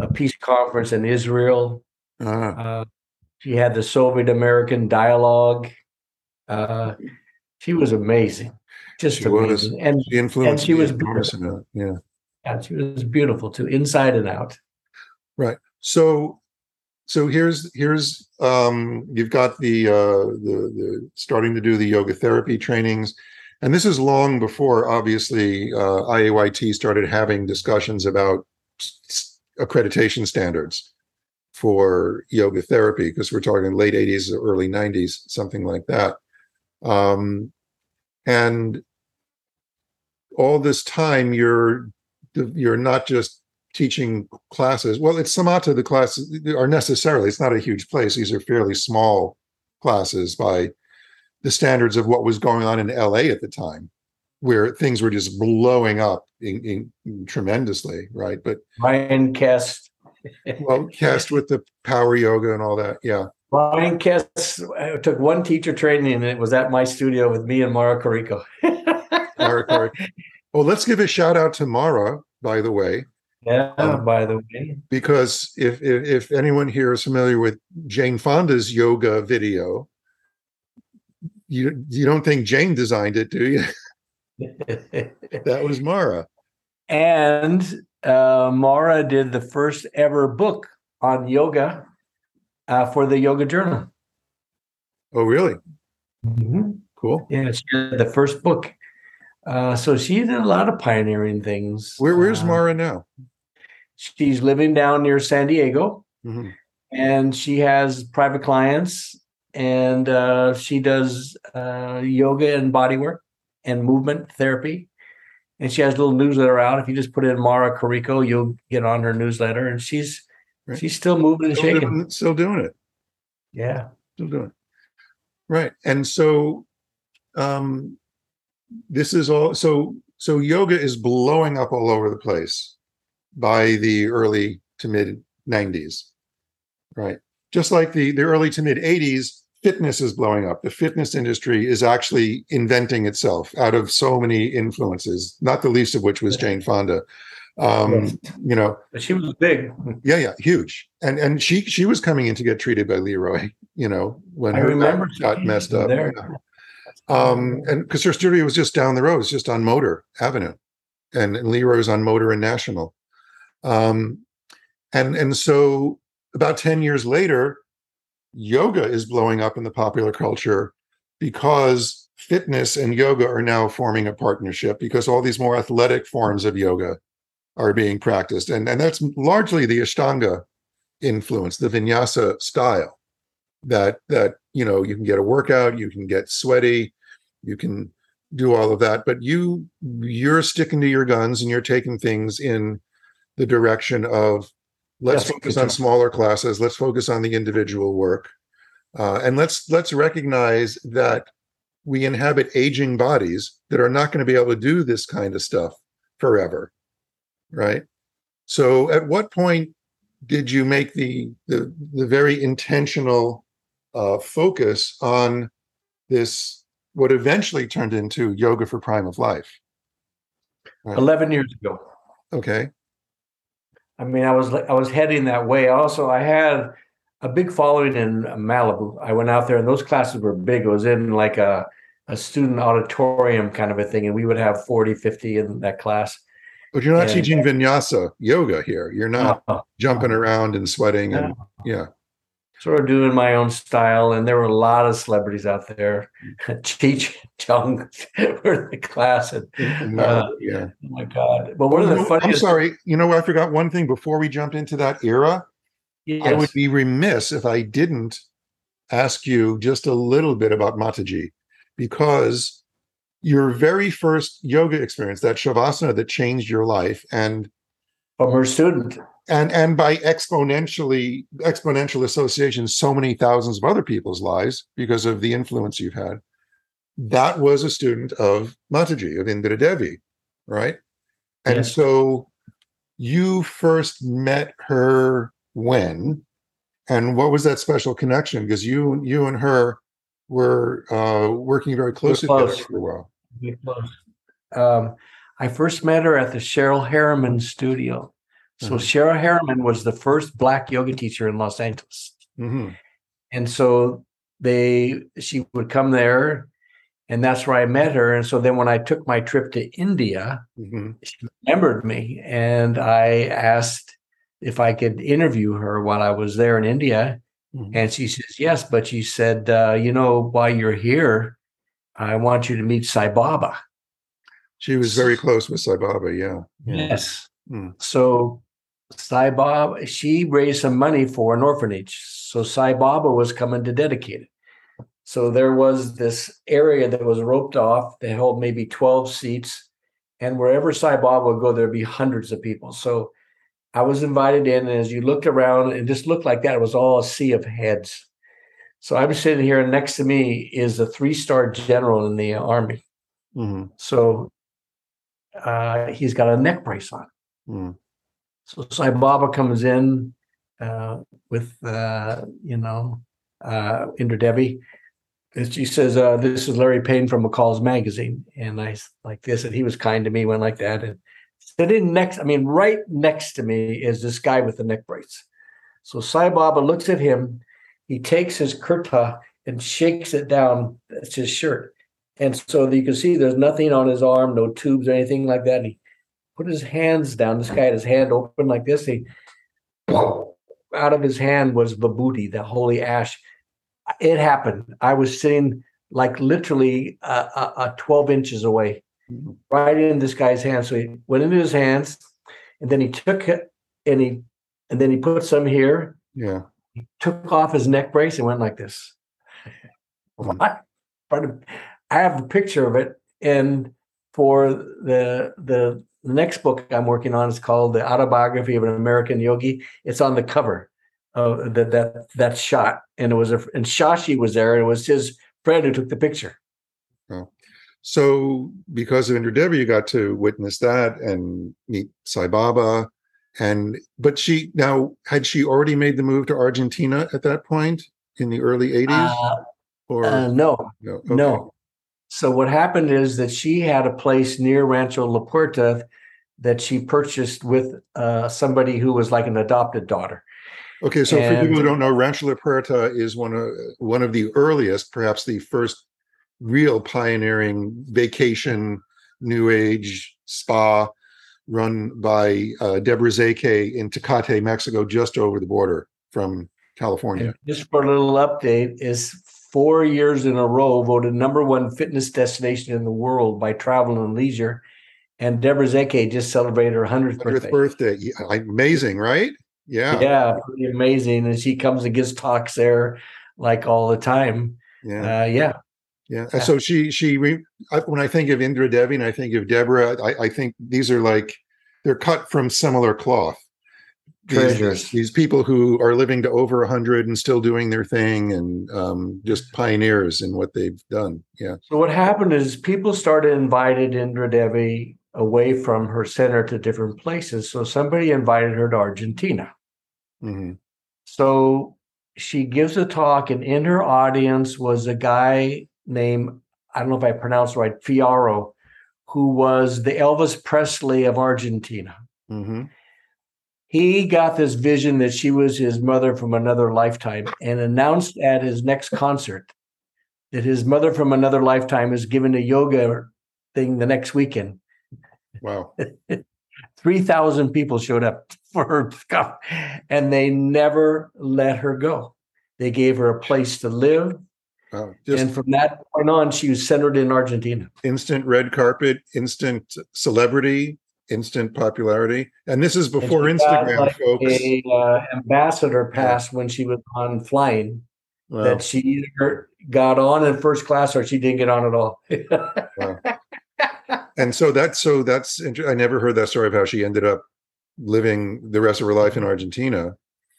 a peace conference in Israel. Uh-huh. Uh, she had the Soviet American dialogue. Uh, she was amazing, just she amazing, was, and she influenced. And she was beautiful. Yeah, yeah, she was beautiful too, inside and out. Right. So, so here's here's um, you've got the uh, the the starting to do the yoga therapy trainings and this is long before, obviously, uh, IAYT started having discussions about accreditation standards for yoga therapy, because we're talking late 80s, or early 90s, something like that. Um, and all this time, you're you're not just teaching classes. Well, it's Samata. The classes are necessarily. It's not a huge place. These are fairly small classes by the standards of what was going on in LA at the time, where things were just blowing up in, in, tremendously, right? But Bryan Kest, well, Kest with the power yoga and all that, yeah. Bryan Kest uh, took one teacher training, and it was at my studio with me and Mara Carrico. Mara Carrico. Well, let's give a shout out to Mara, by the way. Yeah, um, by the way, because if, if if anyone here is familiar with Jane Fonda's yoga video, you you don't think Jane designed it, do you? that was Mara. And uh, Mara did the first ever book on yoga uh, for the Yoga Journal. Oh, really? Mm-hmm. Cool. Yeah, she did the first book. Uh, so she did a lot of pioneering things. Where, where's uh, Mara now? She's living down near San Diego, mm-hmm. and she has private clients and uh, she does uh, yoga and body work and movement therapy. And she has a little newsletter out. If you just put in Mara Carrico, you'll get on her newsletter. And she's right. she's still moving and still shaking. Doing, still doing it. Yeah. Still doing it. Right. And so um this is all so so yoga is blowing up all over the place by the early to mid 90s. Right. Just like the the early to mid 80s fitness is blowing up. The fitness industry is actually inventing itself out of so many influences, not the least of which was Jane Fonda. Um, you know, but she was big. Yeah, yeah, huge. And and she she was coming in to get treated by Leroy. You know, when I her remember got messed up. There. Um, and because her studio was just down the road, it's just on Motor Avenue, and, and Leroy was on Motor and National. Um, and and so about ten years later, yoga is blowing up in the popular culture because fitness and yoga are now forming a partnership because all these more athletic forms of yoga are being practiced. And and that's largely the ashtanga influence the vinyasa style that that you know you can get a workout you can get sweaty you can do all of that but you you're sticking to your guns and you're taking things in the direction of let's yes, focus on smaller classes let's focus on the individual work uh, and let's let's recognize that we inhabit aging bodies that are not going to be able to do this kind of stuff forever, right? So, at what point did you make the the, the very intentional uh, focus on this? What eventually turned into yoga for prime of life? Right. Eleven years ago. Okay. I mean, I was I was heading that way. Also, I had a big following in Malibu. I went out there, and those classes were big. It was in like a a student auditorium kind of a thing, and we would have 40, 50 in that class. But you're not and, teaching vinyasa yoga here. You're not jumping around and sweating and yeah. Sort of doing my own style, and there were a lot of celebrities out there. Cheech Chong were the class, and uh, yeah. Oh my God! But one of the funniest. I'm sorry. You know? I forgot one thing before we jump into that era. Yes. I would be remiss if I didn't ask you just a little bit about Mataji, because your very first yoga experience, that shavasana that changed your life, and from her student, and and by exponentially exponential association, so many thousands of other people's lives because of the influence you've had. That was a student of Mataji of Indra Devi, right? And yes. so you first met her when, and what was that special connection? Because you you and her were uh, working very closely together for a while. close. Um, I first met her at the Cheryl Harriman studio. So mm-hmm. Harriman was the first black yoga teacher in Los Angeles, mm-hmm. and so they she would come there, and that's where I met her. And so then when I took my trip to India, mm-hmm. she remembered me, and I asked if I could interview her while I was there in India. Mm-hmm. And she says, yes. But she said, uh, you know, while you're here, I want you to meet Sai Baba. She was very close with Sai Baba, yeah. yeah. Yes. Mm. So Sai Baba, she raised some money for an orphanage. So Sai Baba was coming to dedicate it. So there was this area that was roped off. They held maybe 12 seats. And wherever Sai Baba would go, there'd be hundreds of people. So I was invited in, and as you looked around, it just looked like that. It was all a sea of heads. So I'm sitting here, and next to me is a three-star general in the army. Mm-hmm. So uh, he's got a neck brace on. Mm. So Sai Baba comes in uh, with, uh, you know, uh, Indra Devi. And she says, uh, "This is Larry Payne from McCall's magazine," and I like this, and he was kind to me, went like that, and Sitting next, I mean, right next to me is this guy with the neck brace. So Sai Baba looks at him. He takes his kurta and shakes it down. That's his shirt. And so you can see there's nothing on his arm, no tubes or anything like that. And he put his hands down. This guy had his hand open like this. He out of his hand was vibhuti, the holy ash. It happened. I was sitting like literally uh, uh, uh 12 inches away right in this guy's hands. So he went into his hands, and then he took it and he and then he put some here. Yeah. He took off his neck brace and went like this. What? But I have a picture of it, and for the the the next book I'm working on is called The Autobiography of an American Yogi. It's on the cover of that that that shot, and it was a and Shashi was there, and it was his friend who took the picture. Oh. So, because of Indra Devi, you got to witness that and meet Sai Baba. And but she now had she already made the move to Argentina at that point in the early 80s? Uh, or uh, no, no, okay. no. So what happened is that she had a place near Rancho La Puerta that she purchased with uh, somebody who was like an adopted daughter. Okay, so and, for people who don't know, Rancho La Puerta is one of one of the earliest, perhaps the first real pioneering vacation new age spa run by uh, Deborah Szekely in Tecate, Mexico, just over the border from California. Just for a little update, is four years in a row voted number one fitness destination in the world by Travel and Leisure. And Deborah Szekely just celebrated her 100th, 100th birthday. birthday. Yeah, amazing, right? Yeah. Yeah, pretty amazing. And she comes and gives talks there like all the time. Yeah. Uh, yeah. Yeah. yeah. So she she re, I, when I think of Indra Devi and I think of Deborah, I, I think these are like they're cut from similar cloth. Treasures. These, these people who are living to over hundred and still doing their thing and um, just pioneers in what they've done. Yeah. So what happened is people started invited Indra Devi away from her center to different places. So somebody invited her to Argentina. hmm So she gives a talk, and in her audience was a guy named, I don't know if I pronounced right, Fiaro, who was the Elvis Presley of Argentina. hmm He got this vision that she was his mother from another lifetime and announced at his next concert that his mother from another lifetime is giving a yoga thing the next weekend. Wow. 3,000 people showed up for her stuff, and they never let her go. They gave her a place to live. Wow. Just and from that point on, she was centered in Argentina. instant red carpet, instant celebrity, instant popularity. And this is before And she got, Instagram, like, folks. A uh, ambassador pass when she was on flying Wow. that she either got on in first class or she didn't get on at all. and so that's so that's I never heard that story of how she ended up living the rest of her life in Argentina.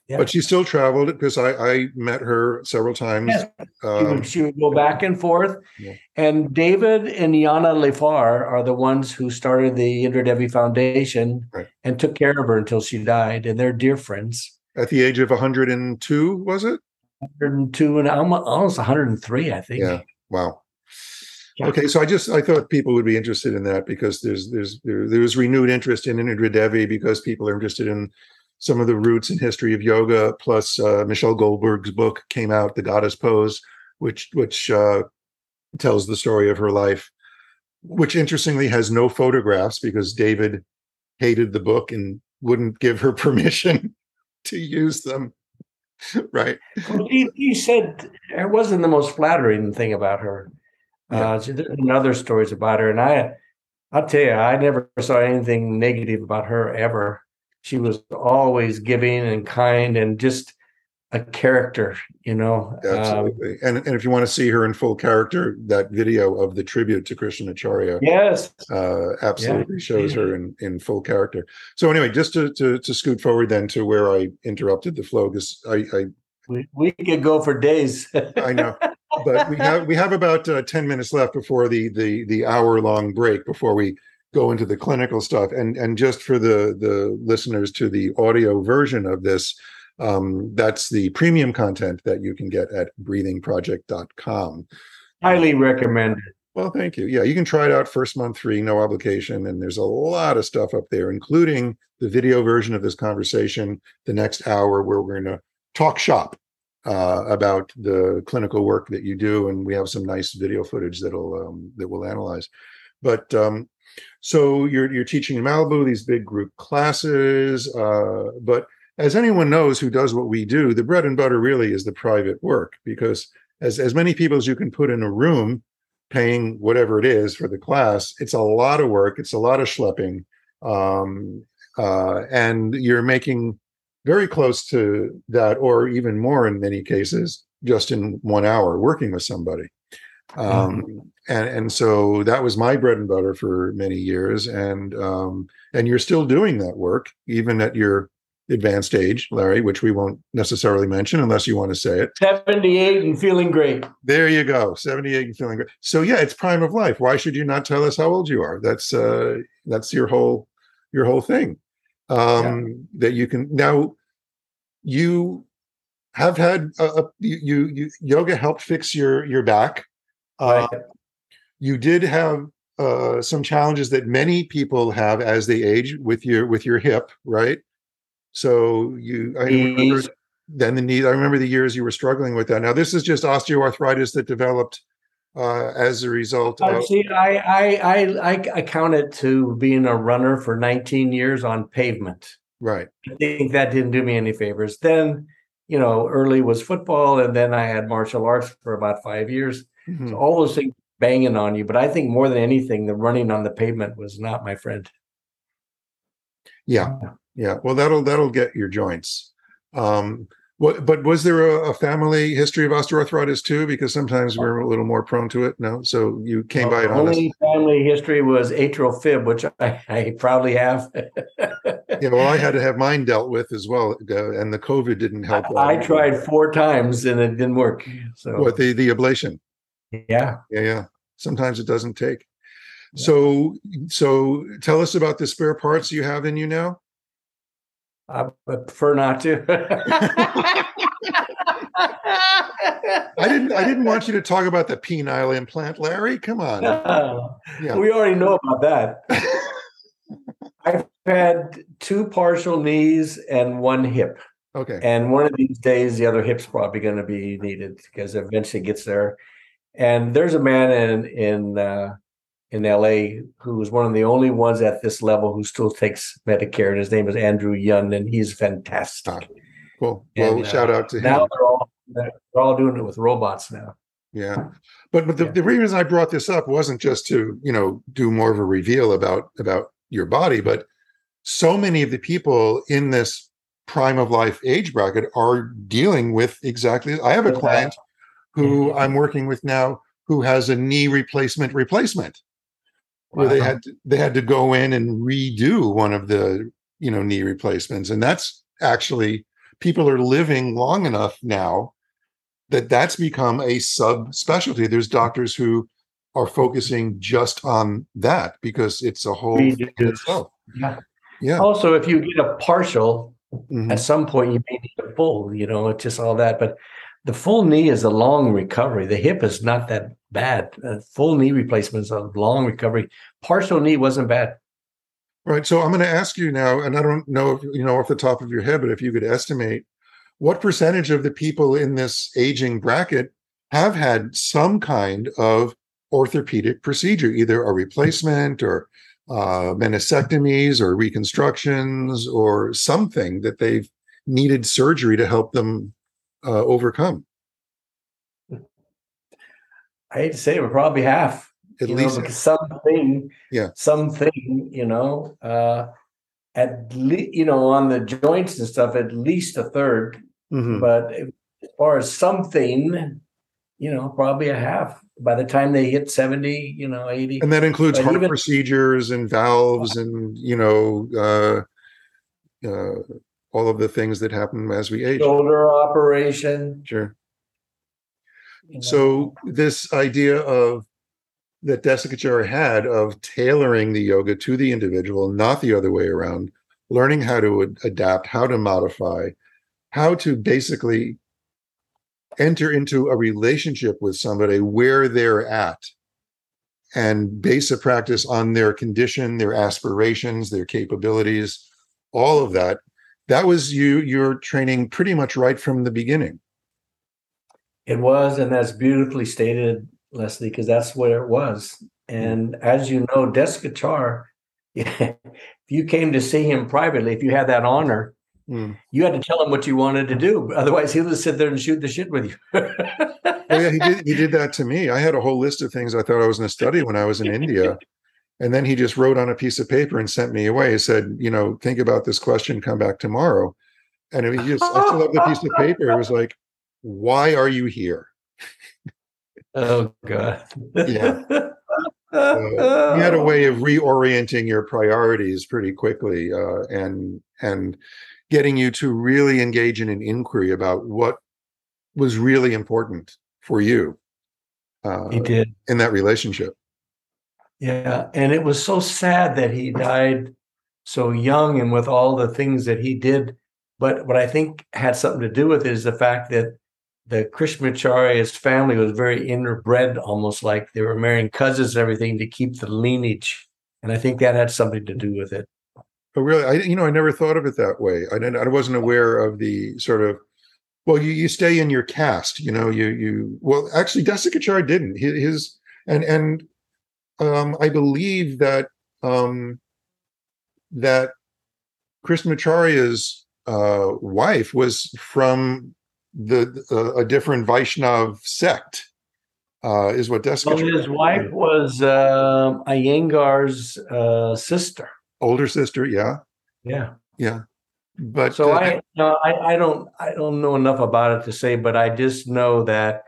Yeah. But she still traveled because I, I met her several times. Yes. she, Um, would, she would go back and forth. Yeah. And David and Yana Lifar are the ones who started the Indra Devi Foundation Right. and took care of her until she died. And they're dear friends. at the age of 102, was it? 102 and almost 103, I think. Yeah. Wow. Yeah. Okay, so I just I thought people would be interested in that because there's there's there, there was renewed interest in Indra Devi because people are interested in some of the roots and history of yoga. Plus, uh, Michelle Goldberg's book came out, The Goddess Pose, which which uh, tells the story of her life, which interestingly has no photographs because David hated the book and wouldn't give her permission to use them. right. Well, he, he said it wasn't the most flattering thing about her. Yeah. Uh, there's other stories about her, and I, I'll tell you, I never saw anything negative about her ever. She was always giving and kind, and just a character, you know. Um, Absolutely. and and if you want to see her in full character, that video of the tribute to Krishnamacharya yes, uh, absolutely Yeah. shows her in, in full character. So anyway, just to, to to scoot forward then to where I interrupted the flow because I, I we, we could go for days. I know, but we have we have about uh, ten minutes left before the the the hour long break before we go into the clinical stuff. And and just for the the listeners to the audio version of this, um, that's the premium content that you can get at breathingproject.com. Highly recommended. Well, thank you. Yeah, you can try it out first month free, no obligation. And there's a lot of stuff up there, including the video version of this conversation, the next hour, where we're going to talk shop uh, about the clinical work that you do. And we have some nice video footage that'll um, that we'll analyze. But um, so you're you're teaching in Malibu these big group classes, uh, but as anyone knows who does what we do, the bread and butter really is the private work because as as many people as you can put in a room paying whatever it is for the class it's a lot of work it's a lot of schlepping um, uh, and you're making very close to that or even more in many cases just in one hour working with somebody. Um, and and so that was my bread and butter for many years and um, and you're still doing that work even at your advanced age larry which we won't necessarily mention unless you want to say it. 78 and feeling great. there you go 78 and feeling great. So yeah it's prime of life. Why should you not tell us how old you are? That's uh that's your whole your whole thing um that you can now you have had a, a you, you you yoga helped fix your your back. Uh, Right. you did have uh some challenges that many people have as they age with your with your hip right? So you i remember then the knee i remember the years you were struggling with that. Now this is just osteoarthritis that developed uh as a result Uh, of see, I, I I I count it to being a runner for 19 years on pavement. right I think that didn't do me any favors. Then, you know, early was football, and then I had martial arts for about five years. Mhm. So all those things banging on you. But I think more than anything, the running on the pavement was not my friend. yeah yeah well that'll that'll get your joints um what but was there a, a family history of osteoarthritis too? Because sometimes we're a little more prone to it no? So you came by it The on only family history was atrial fib, which I, I proudly have. yeah well i had to have mine dealt with as well uh, and the covid didn't help I tried four times and it didn't work. So. What the the ablation? Yeah. yeah yeah. Sometimes it doesn't take. So, so tell us about the spare parts you have in you now. I prefer not to. I didn't. I didn't want you to talk about the penile implant, Larry. Come on. yeah. We already know about that. I've had two partial knees and one hip. Okay. And one of these days, the other hip's probably going to be needed because eventually it gets there. And there's a man in in uh, in LA who is one of the only ones at this level who still takes Medicare. And his name is Andrew Yun, and he's fantastic. Ah, cool. Well, and, uh, shout out to him. Now they're all they're all doing it with robots now. Yeah. But but the, yeah. the reason I brought this up wasn't just to, you know, do more of a reveal about about your body, but so many of the people in this prime of life age bracket are dealing with exactly I have a client who I'm working with now who has a knee replacement replacement where wow. they had to, they had to go in and redo one of the you know knee replacements and that's actually people are living long enough now that that's become a subspecialty there's doctors who are focusing just on that because it's a whole itself. Yeah. yeah also if you get a partial mm-hmm. at some point you may need a full you know it's just all that but the full knee is a long recovery. The hip is not that bad. A full knee replacement is a long recovery. Partial knee wasn't bad. Right. So I'm going to ask you now, and I don't know if you know off the top of your head, but if you could estimate what percentage of the people in this aging bracket have had some kind of orthopedic procedure, either a replacement or uh, meniscectomies or reconstructions or something that they've needed surgery to help them uh, overcome? I hate to say it, but probably half. At least know, something, yeah, something, you know, uh, at least, you know, on the joints and stuff, at least a 3rd mm-hmm. But as far as something, you know, probably a half by the time they hit 70, you know, 80. And that includes but heart even, procedures and valves and, you know, uh, uh, all of the things that happen as we age. Shoulder operation. Sure. So this idea of that Desikachar had of tailoring the yoga to the individual, not the other way around, learning how to ad- adapt, how to modify, how to basically enter into a relationship with somebody where they're at and base a practice on their condition, their aspirations, their capabilities, all of that. That was you your training pretty much right from the beginning it was and that's beautifully stated leslie because that's what it was and as you know Desikachar, if you came to see him privately if you had that honor mm. you had to tell him what you wanted to do otherwise he'll just sit there and shoot the shit with you oh, yeah he did he did that to me i had a whole list of things i thought i was going to study when i was in india and then he just wrote on a piece of paper and sent me away. He said, you know, think about this question, come back tomorrow. And he just, I still have the piece of paper. It was like, why are you here? Oh, God. yeah. Uh, he had a way of reorienting your priorities pretty quickly uh, and and getting you to really engage in an inquiry about what was really important for you uh, he did in that relationship yeah. And it was so sad that he died so young and with all the things that he did. But what I think had something to do with it is the fact that the Krishnamacharya's family was very interbred, almost like they were marrying cousins and everything to keep the lineage. And I think that had something to do with it. Oh, really? I, you know, I never thought of it that way. I didn't, I wasn't aware of the sort of, well, you, you stay in your caste, you know, you, you, well, actually Desikachar didn't his, and, and um, I believe that um, that Krishnamacharya's uh, wife was from the uh, a different Vaishnav sect. Uh, is what Desikachar. Well, his wife was uh, Iyengar's uh, sister, older sister. Yeah, yeah, yeah. But so uh, I, no, I, I don't, I don't know enough about it to say, but I just know that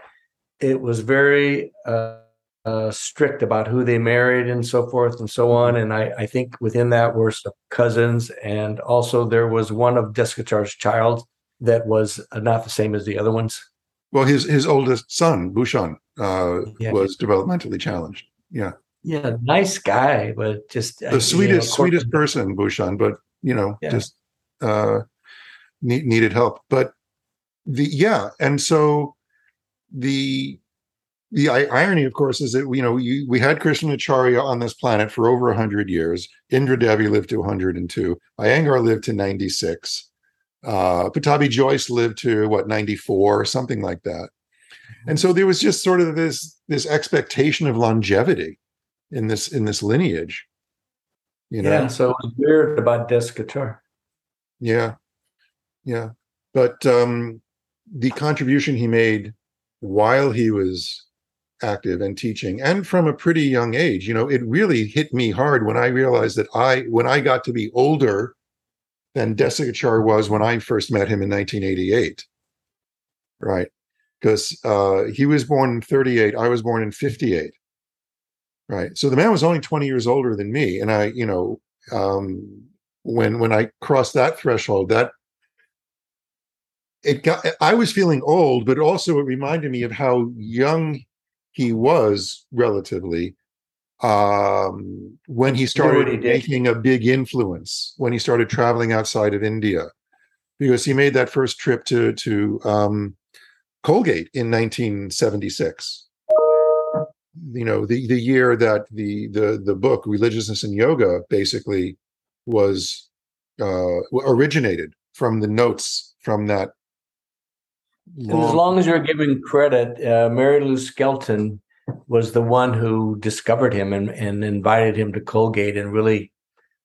it was very uh, uh, strict about who they married and so forth and so on. And I, I think within that were some cousins, and also there was one of Desikachar's child that was not the same as the other ones. Well, his his oldest son, Bhushan, uh, yeah. was developmentally challenged. Yeah. Yeah, nice guy, but just the sweetest, know, sweetest person, Bhushan, but you know, yeah. just uh, ne- needed help. But the yeah, and so the the irony, of course, is that you know you, we had Krishnamacharya on this planet for over hundred years. Indra Devi lived to 102. Iyengar lived to 96. Uh, Pattabhi Jois lived to what 94, or something like that. And so there was just sort of this this expectation of longevity in this in this lineage. You know, yeah. So it was weird about Des Yeah, yeah, but um, the contribution he made while he was active and teaching and from a pretty young age you know it really hit me hard when i realized that i when i got to be older than desikachar was when i first met him in 1988 right because uh, he was born in 38 i was born in 58 right so the man was only 20 years older than me and i you know um, when when i crossed that threshold that it got i was feeling old but also it reminded me of how young he was relatively um, when he started he making a big influence when he started traveling outside of india. Because he made that first trip to to um, colgate in 1976 you know the the year that the the the book religiousness and yoga basically was uh originated from the notes from that long... as long as you're giving credit uh, mary lou skelton was the one who discovered him and, and invited him to colgate and really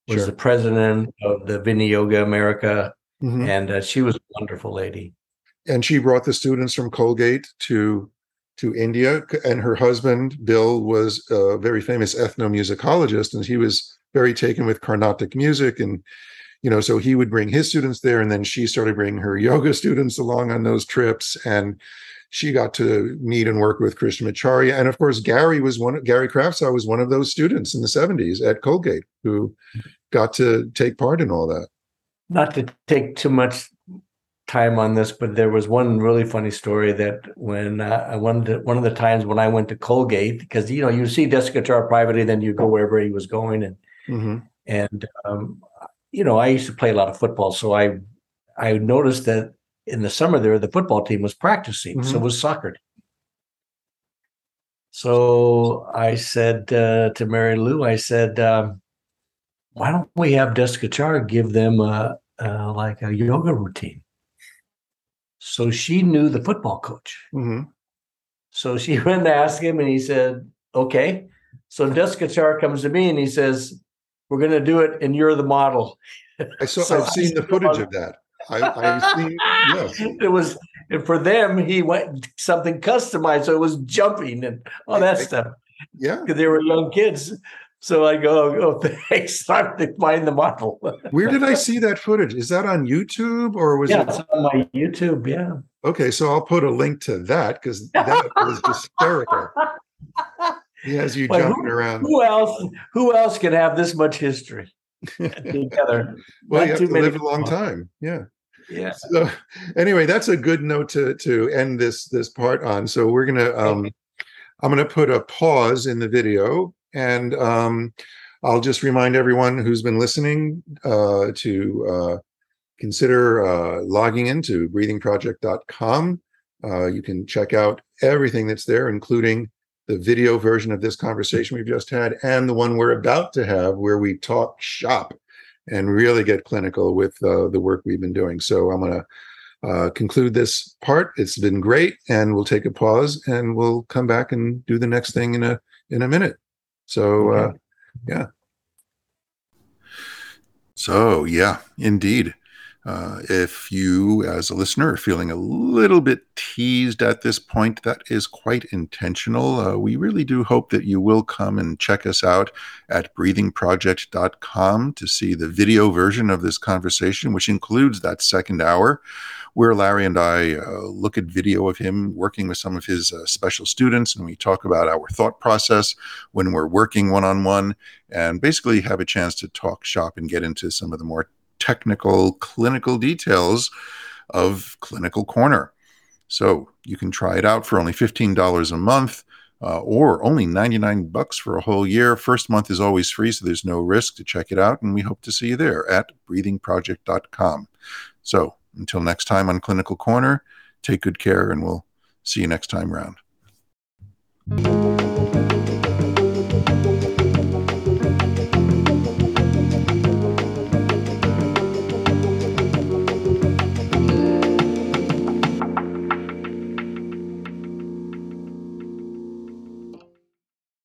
was sure. the president of the Vini Yoga America, mm-hmm. and uh, she was a wonderful lady. And she brought the students from Colgate to to India, and her husband Bill was a very famous ethnomusicologist, and he was very taken with Carnatic music, and you know, so he would bring his students there, and then she started bringing her yoga students along on those trips, and she got to meet and work with Krishnamacharya, and of course Gary was one. Gary Kraftsow was one of those students in the '70s at Colgate who got to take part in all that. Not to take too much time on this, but there was one really funny story that when uh, I wanted one of the times when I went to Colgate because you know you see Desikachar privately, then you go wherever he was going, and mm-hmm. and um, you know I used to play a lot of football, so I I noticed that in the summer there the football team was practicing, mm-hmm. so was soccer. So I said uh, to Mary Lou, I said, um, "Why don't we have Desikachar give them a, a, like a yoga routine?" So she knew the football coach. Mm-hmm. So she went to ask him, and he said, "Okay." So Desikachar comes to me and he says, "We're going to do it, and you're the model." I saw. so I've seen the footage of that. I, I've seen. Yes. It was for them. He went something customized, so it was jumping and all that stuff. Yeah, because they were young kids. So I go, oh, thanks. Time to find the model. Where did I see that footage? Is that on YouTube or was yeah, it? On my YouTube. Yeah. Okay, so I'll put a link to that because that was hysterical. He has you jumping who, around. Who else? Who else can have this much history together? well, Not you have to live a long time. Yeah. Yeah. So anyway, that's a good note to to end this this part on. So we're gonna um, I'm gonna put a pause in the video and um, I'll just remind everyone who's been listening uh, to uh, consider uh, logging into breathingproject.com. Uh, you can check out everything that's there, including the video version of this conversation we've just had and the one we're about to have where we talk shop and really get clinical with uh, the work we've been doing. So I'm going to uh, conclude this part. It's been great, and we'll take a pause and we'll come back and do the next thing in a in a minute. So, uh, okay. uh, yeah. So, yeah, indeed. Uh, if you, as a listener, are feeling a little bit teased at this point, that is quite intentional. Uh, we really do hope that you will come and check us out at breathingproject.com to see the video version of this conversation, which includes that second hour where Larry and I uh, look at video of him working with some of his uh, special students, and we talk about our thought process when we're working one on one, and basically have a chance to talk shop and get into some of the more technical clinical details of Clinical Corner. So you can try it out for only $15 a month. uh, or only 99 bucks for a whole year. First month is always free, so there's no risk to check it out. And we hope to see you there at breathingproject.com. So until next time on Clinical Corner, take good care and we'll see you next time round.